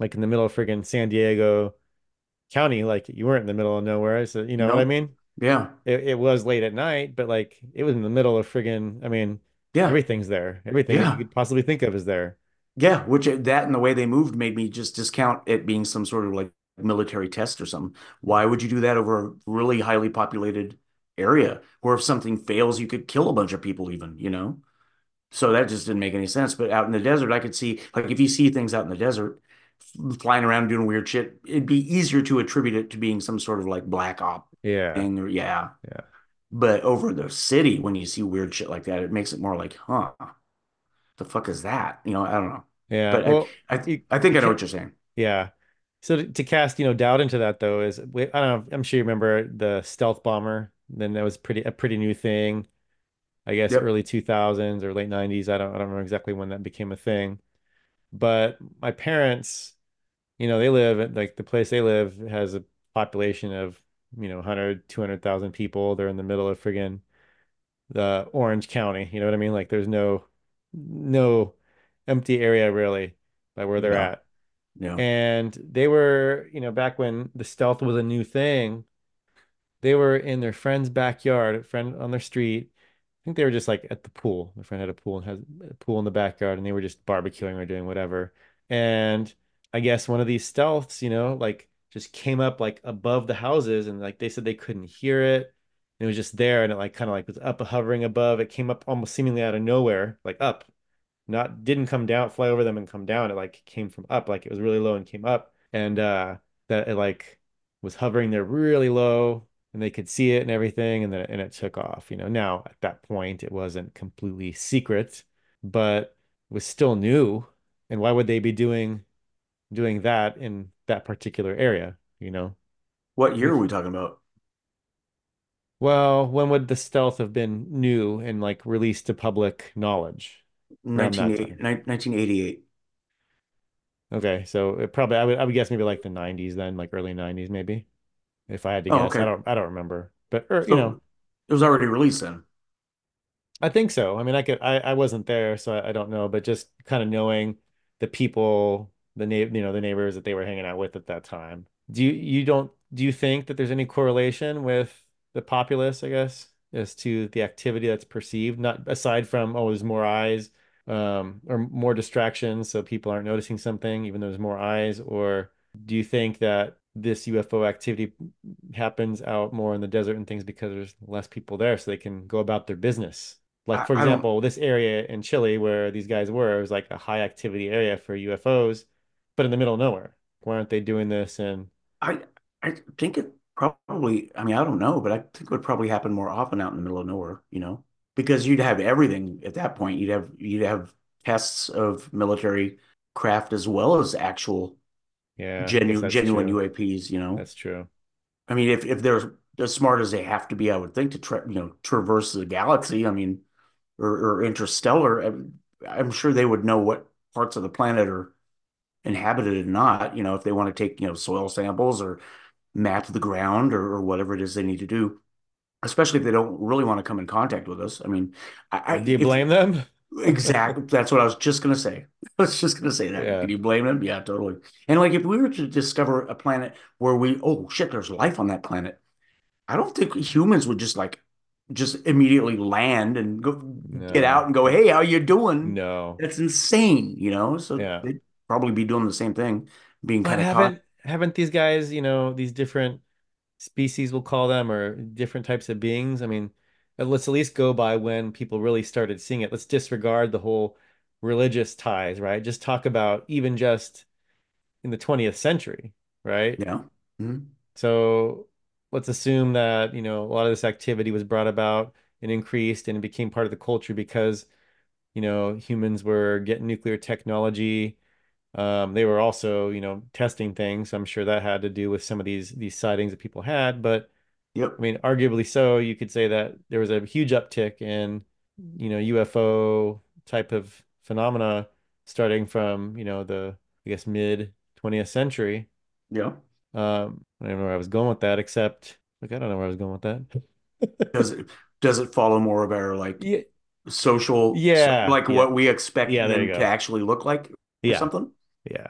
like in the middle of friggin' San Diego County, like you weren't in the middle of nowhere. So you know what I mean? Yeah. it, it was late at night, but like it was in the middle of friggin' I mean, Yeah. everything's there. Everything that you could possibly think of is there. Yeah. Which uh, that and the way they moved made me just discount it being some sort of like military test or something. Why would you do that over a really highly populated area where if something fails, you could kill a bunch of people even, you know? So that just didn't make any sense. But out in the desert, I could see like if you see things out in the desert, flying around doing weird shit, it'd be easier to attribute it to being some sort of like black op Yeah. thing or yeah. Yeah. But over the city, when you see weird shit like that, it makes it more like, huh, the fuck is that? You know, I don't know. Yeah. But Well, I, I, I think I know what you're saying. yeah. So to, to cast, you know, doubt into that though is we- I don't know, I'm sure you remember the stealth bomber. Then that was pretty a pretty new thing. I guess Yep. early 2000s or late 90s. I don't I don't remember exactly when that became a thing. But my parents, you know, they live at like the place they live has a population of, you know, 100, 200,000 people. They're in the middle of friggin' the Orange County. You know what I mean? Like there's no no empty area really by where they're No, at. no. And they were, you know, back when the stealth was a new thing, they were in their friend's backyard, a friend on their street. I think they were just like at the pool. My friend had a pool and has a pool in the backyard, and they were just barbecuing or doing whatever. And I guess one of these stealths, you know, like just came up like above the houses, and like they said they couldn't hear it. It was just there, and it like kind of like was up hovering above. It came up almost seemingly out of nowhere, like up not didn't come down, fly over them and come down. It like came from up, like it was really low and came up, and uh that it like was hovering there really low, and they could see it and everything, and then and it took off. You know, now at that point it wasn't completely secret, but it was still new. And why would they be doing doing that in that particular area? You know, What year are we talking about? Well, when would the stealth have been new and like released to public knowledge around 1980, 1988. Okay, so it probably I would I would guess maybe like the 90s then, like early 90s maybe. If I had to Oh, guess. I don't I don't remember. But or you know, it was already released then. I think so. I mean, I could I I wasn't there, so I, I don't know, but just kind of knowing the people, the na you know, the neighbors that they were hanging out with at that time. Do you you don't do you think that there's any correlation with the populace, I guess, as to the activity that's perceived, not aside from oh, there's more eyes, um, or more distractions, so people aren't noticing something, even though there's more eyes, or do you think that this UFO activity happens out more in the desert and things because there's less people there, so they can go about their business? Like, for I example, this area in Chile where these guys were, it was like a high activity area for UFOs, but in the middle of nowhere. Why aren't they doing this? And I I think it probably I mean I don't know, but I think it would probably happen more often out in the middle of nowhere, you know? Because you'd have everything at that point. You'd have you'd have tests of military craft as well as actual yeah, genuine genuine true. UAPs, you know? That's true. I mean if if they're as smart as they have to be, I would think to tra you know traverse the galaxy, I mean, or, or interstellar, I'm, I'm sure they would know what parts of the planet are inhabited and not, you know, if they want to take, you know, soil samples or map the ground or, or whatever it is they need to do, especially if they don't really want to come in contact with us. I mean, I, do you blame them? exactly that's what I was just gonna say. I was just gonna say that. Yeah. Can you blame them? Yeah, totally. And like if we were to discover a planet where we, oh shit, there's life on that planet, I don't think humans would just like just immediately land and go get out and go, hey, how you doing? no. That's insane, you know? So Yeah. they'd probably be doing the same thing, being But kind of caught. Haven't these guys, you know, these different species, we'll call them, or different types of beings? I mean, let's at least go by when people really started seeing it. Let's disregard the whole religious ties, right? Just talk about even just in the 20th century, right? Yeah. Mhm. So let's assume that, you know, a lot of this activity was brought about and increased and it became part of the culture because, you know, humans were getting nuclear technology. Um, they were also, you know, testing things. I'm sure that had to do with some of these these sightings that people had. But I mean, arguably so, you could say that there was a huge uptick in, you know, UFO type of phenomena starting from, you know, the, I guess, mid 20th century. Yeah. Um, I don't know where I was going with that, except like I don't know where I was going with that. Does it does it follow more of our like Yeah, social, so, yeah, like yeah, what we expect yeah. Them to actually look like or Yeah, something? Yeah,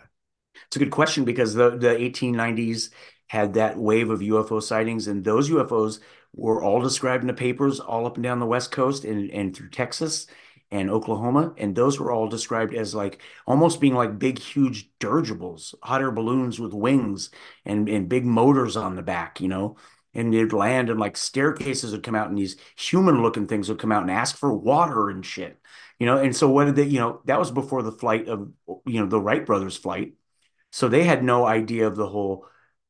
It's a good question because the the 1890s had that wave of UFO sightings, and those UFOs were all described in the papers all up and down the West Coast and, and through Texas and Oklahoma. And those were all described as like almost being like big, huge dirigibles, hot air balloons with wings and, and big motors on the back, you know. And they'd land and like staircases would come out and these human looking things would come out and ask for water and shit, you know. And so what did they, you know, that was before the flight of, you know, the Wright brothers flight. So they had no idea of the whole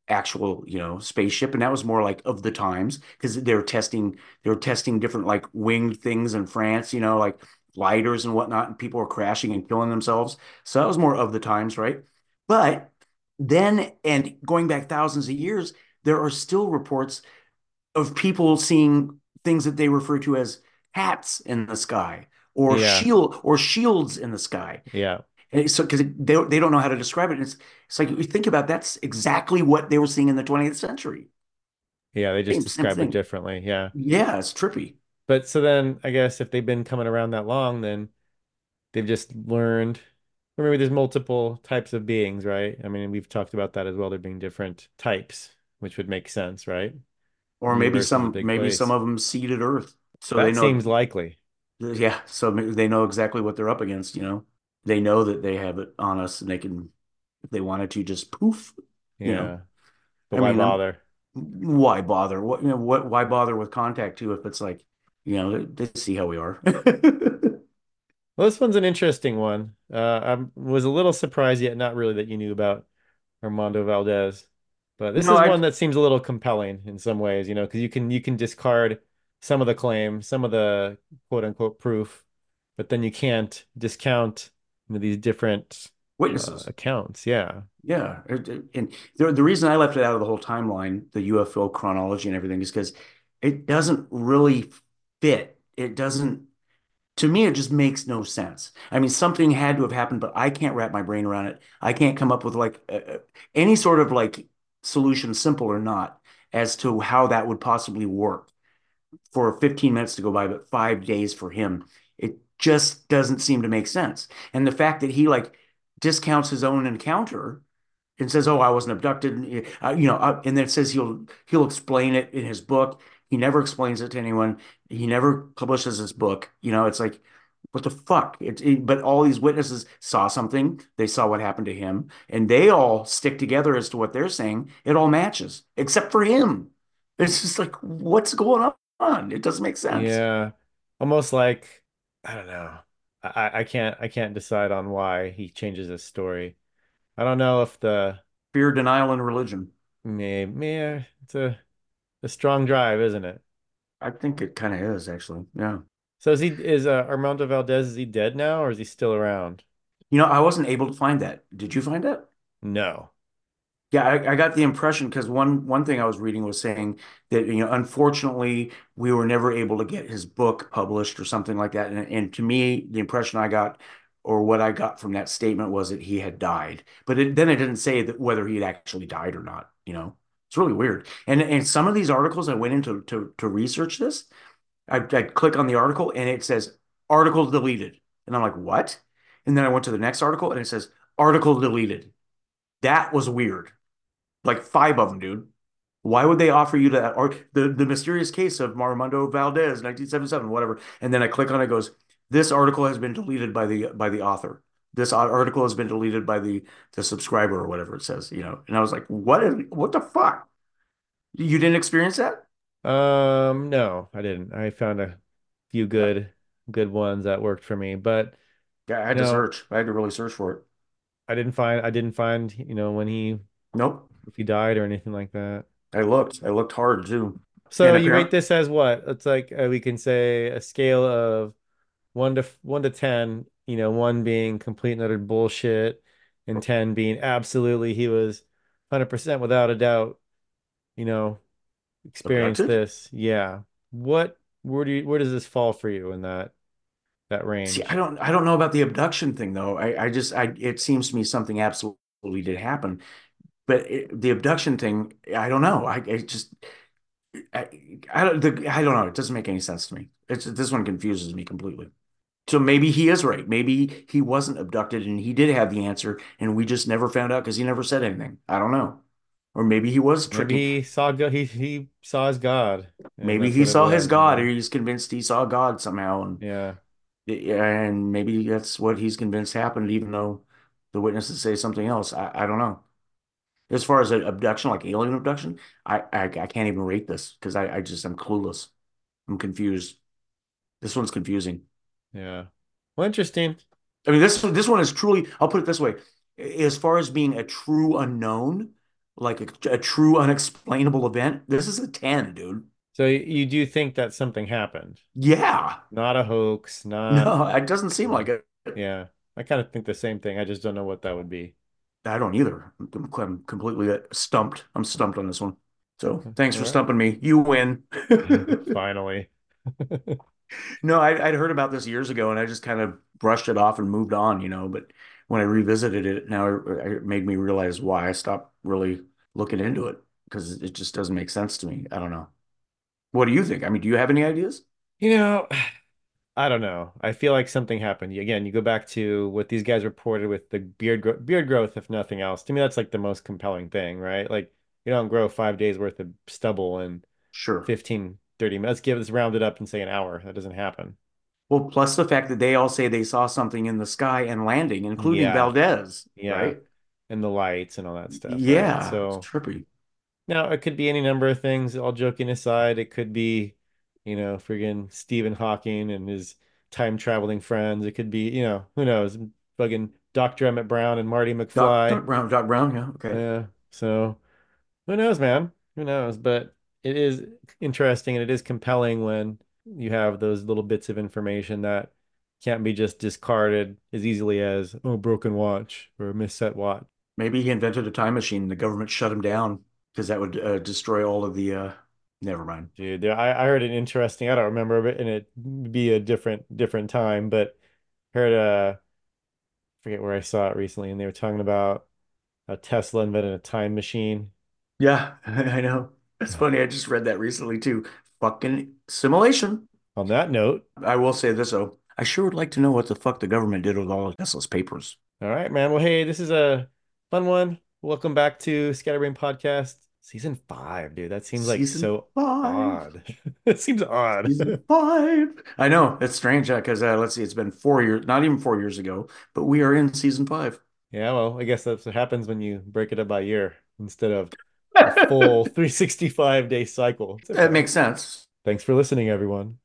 actual, you know, spaceship, and that was more like of the times because they were testing they were testing different like winged things in France, you know, like lighters and whatnot, and people were crashing and killing themselves. So that was more of the times, right? But then, and going back thousands of years, there are still reports of people seeing things that they refer to as hats in the sky or Yeah. shield or shields in the sky. Yeah. And so because they they don't know how to describe it. And it's it's like you think about that's exactly what they were seeing in the 20th century. Yeah. They just Same same describe it differently. Yeah. Yeah, it's trippy. But so then I guess if they've been coming around that long, then they've just learned, or maybe there's multiple types of beings, right? I mean, we've talked about that as well. There being different types, which would make sense, right? Or maybe universe some maybe some of them seeded Earth, so they That know. seems likely. Yeah, so they know exactly what they're up against. You know, they know that they have it on us, and they can, if they wanted to, just poof. You know, Yeah. But I why mean, bother? why bother? What you know? What? Why bother with contact too? If it's like, you know, they, they see how we are. Well, this one's an interesting one. Uh, I was a little surprised, yet not really, that you knew about Armando Valdes. But this No, is I one that seems a little compelling in some ways, you know, because you can you can discard some of the claim, some of the quote unquote proof, but then you can't discount, you know, these different uh, witnesses. accounts. Yeah. Yeah, and the the reason I left it out of the whole timeline, the UFO chronology and everything, is because it doesn't really fit. It doesn't. To me, it just makes no sense. I mean, something had to have happened, but I can't wrap my brain around it. I can't come up with like uh, any sort of like solution, simple or not, as to how that would possibly work for 15 minutes to go by, but five days for him. It just doesn't seem to make sense. And the fact that he like discounts his own encounter and says, "Oh, I wasn't abducted," uh, you know, uh, and then says he'll he'll explain it in his book. He never explains it to anyone. He never publishes his book. You know, it's like, what the fuck? It, it, but all these witnesses saw something. They saw what happened to him, and they all stick together as to what they're saying. It all matches, except for him. It's just like, what's going on? It doesn't make sense. Yeah. Almost like I don't know. I, I can't I can't decide on why he changes his story. I don't know if the Fear, denial, and religion. maybe it's a a strong drive, isn't it? I think it kind of is actually. Yeah. So is he is uh, Armando Valdes is he dead now or is he still around? You know, I wasn't able to find that. Did you find that? No. Yeah, I, I got the impression because one one thing I was reading was saying that, you know, unfortunately, we were never able to get his book published or something like that. And, and to me, the impression I got or what I got from that statement was that he had died. But it, then it didn't say that whether he had actually died or not, you know. It's really weird. And and some of these articles I went into to to research this, I I click on the article and it says article deleted. And I'm like, what? And then I went to the next article and it says article deleted. That was weird. Like five of them, dude. Why would they offer you that? Or the, the mysterious case of Marmondo Valdes, 1977, whatever. And then I click on it, it goes, this article has been deleted by the by the author. This article has been deleted by the the subscriber or whatever it says, you know. And I was like, what is what the fuck? You didn't experience that? Um, no, I didn't. I found a few good good ones that worked for me, but Yeah, I had to know, search. I had to really search for it. I didn't find I didn't find, you know, when he Nope. If he died or anything like that. I looked. I looked hard too. So And you rate this as what? It's like uh, we can say a scale of one to one to ten, you know, one being complete and utter bullshit, and ten being absolutely he was 100% without a doubt, you know, experienced abducted? this. Yeah. What where do you, where does this fall for you in that that range. See, I don't I don't know about the abduction thing though. I, I just I it seems to me something absolutely did happen. But it, the abduction thing, I don't know. I, I just I, I don't the, I don't know. It doesn't make any sense to me. It's this one confuses me completely. So maybe he is right. Maybe he wasn't abducted and he did have the answer and we just never found out because he never said anything. I don't know. Or maybe he was Maybe he saw God, he he saw his God, Maybe he saw his God or he's convinced he saw God somehow and Yeah. and maybe that's what he's convinced happened even though the witnesses say something else. I, I don't know. As far as an abduction, like alien abduction, I I, I can't even rate this because I, I just I'm clueless. I'm confused. This one's confusing. Yeah. Well, interesting. I mean, this this one is truly. I'll put it this way. as far as being a true unknown, like a, a true unexplainable event, this is a 10, dude. So you do think that something happened, Yeah. not a hoax, not No, it doesn't seem like it. yeah. I kind of think the same thing. I just don't know what that would be. I don't either. I'm, I'm completely uh, stumped. I'm stumped on this one. So thanks All for right. stumping me. You win. Mm-hmm. Finally. No, I, I'd heard about this years ago and I just kind of brushed it off and moved on, you know. But when I revisited it, now it, it made me realize why I stopped really looking into it because it just doesn't make sense to me. I don't know. What do you think? I mean, do you have any ideas? You know, I don't know. I feel like something happened. Again, you go back to what these guys reported with the beard gro beard growth, if nothing else. To me, that's like the most compelling thing, right? Like you don't grow five days worth of stubble in Sure. 15, 30 minutes. Give us round it up and say an hour. That doesn't happen. Well, plus the fact that they all say they saw something in the sky and landing, including Yeah. Valdes, Yeah. right? And the lights and all that stuff, right? Yeah, it's So trippy. now it could be any number of things. All joking aside, it could be, you know, friggin' Stephen Hawking and his time traveling friends. It could be, you know, who knows, fucking Dr. Emmett Brown and Marty Doc, Doc McFly. Brown, Doc Brown, yeah, okay. Yeah. So who knows, man? Who knows? But it is interesting and it is compelling when you have those little bits of information that can't be just discarded as easily as, oh, broken watch or a misset watch. Maybe he invented a time machine. The government shut him down because that would uh, destroy all of the. Uh... Never mind. Dude, I, I heard an interesting, I don't remember it, and it be a different different time, but heard uh forget where I saw it recently, and they were talking about a Tesla invented a time machine. Yeah, I know. It's funny. I just read that recently too. Fucking simulation. On that note, I will say this though. I sure would like to know what the fuck the government did with all of Tesla's papers. all right, man. Well, hey, this is a fun one. Welcome back to Scatterbrain Podcast, season five, dude. That seems like Season so five. odd. It seems odd. Season five. I know. It's strange because uh, let's see, it's been four years, not even four years ago, but we are in season five. Yeah, well, I guess that's what happens when you break it up by year instead of a full 365 day cycle. That makes sense. Thanks for listening, everyone.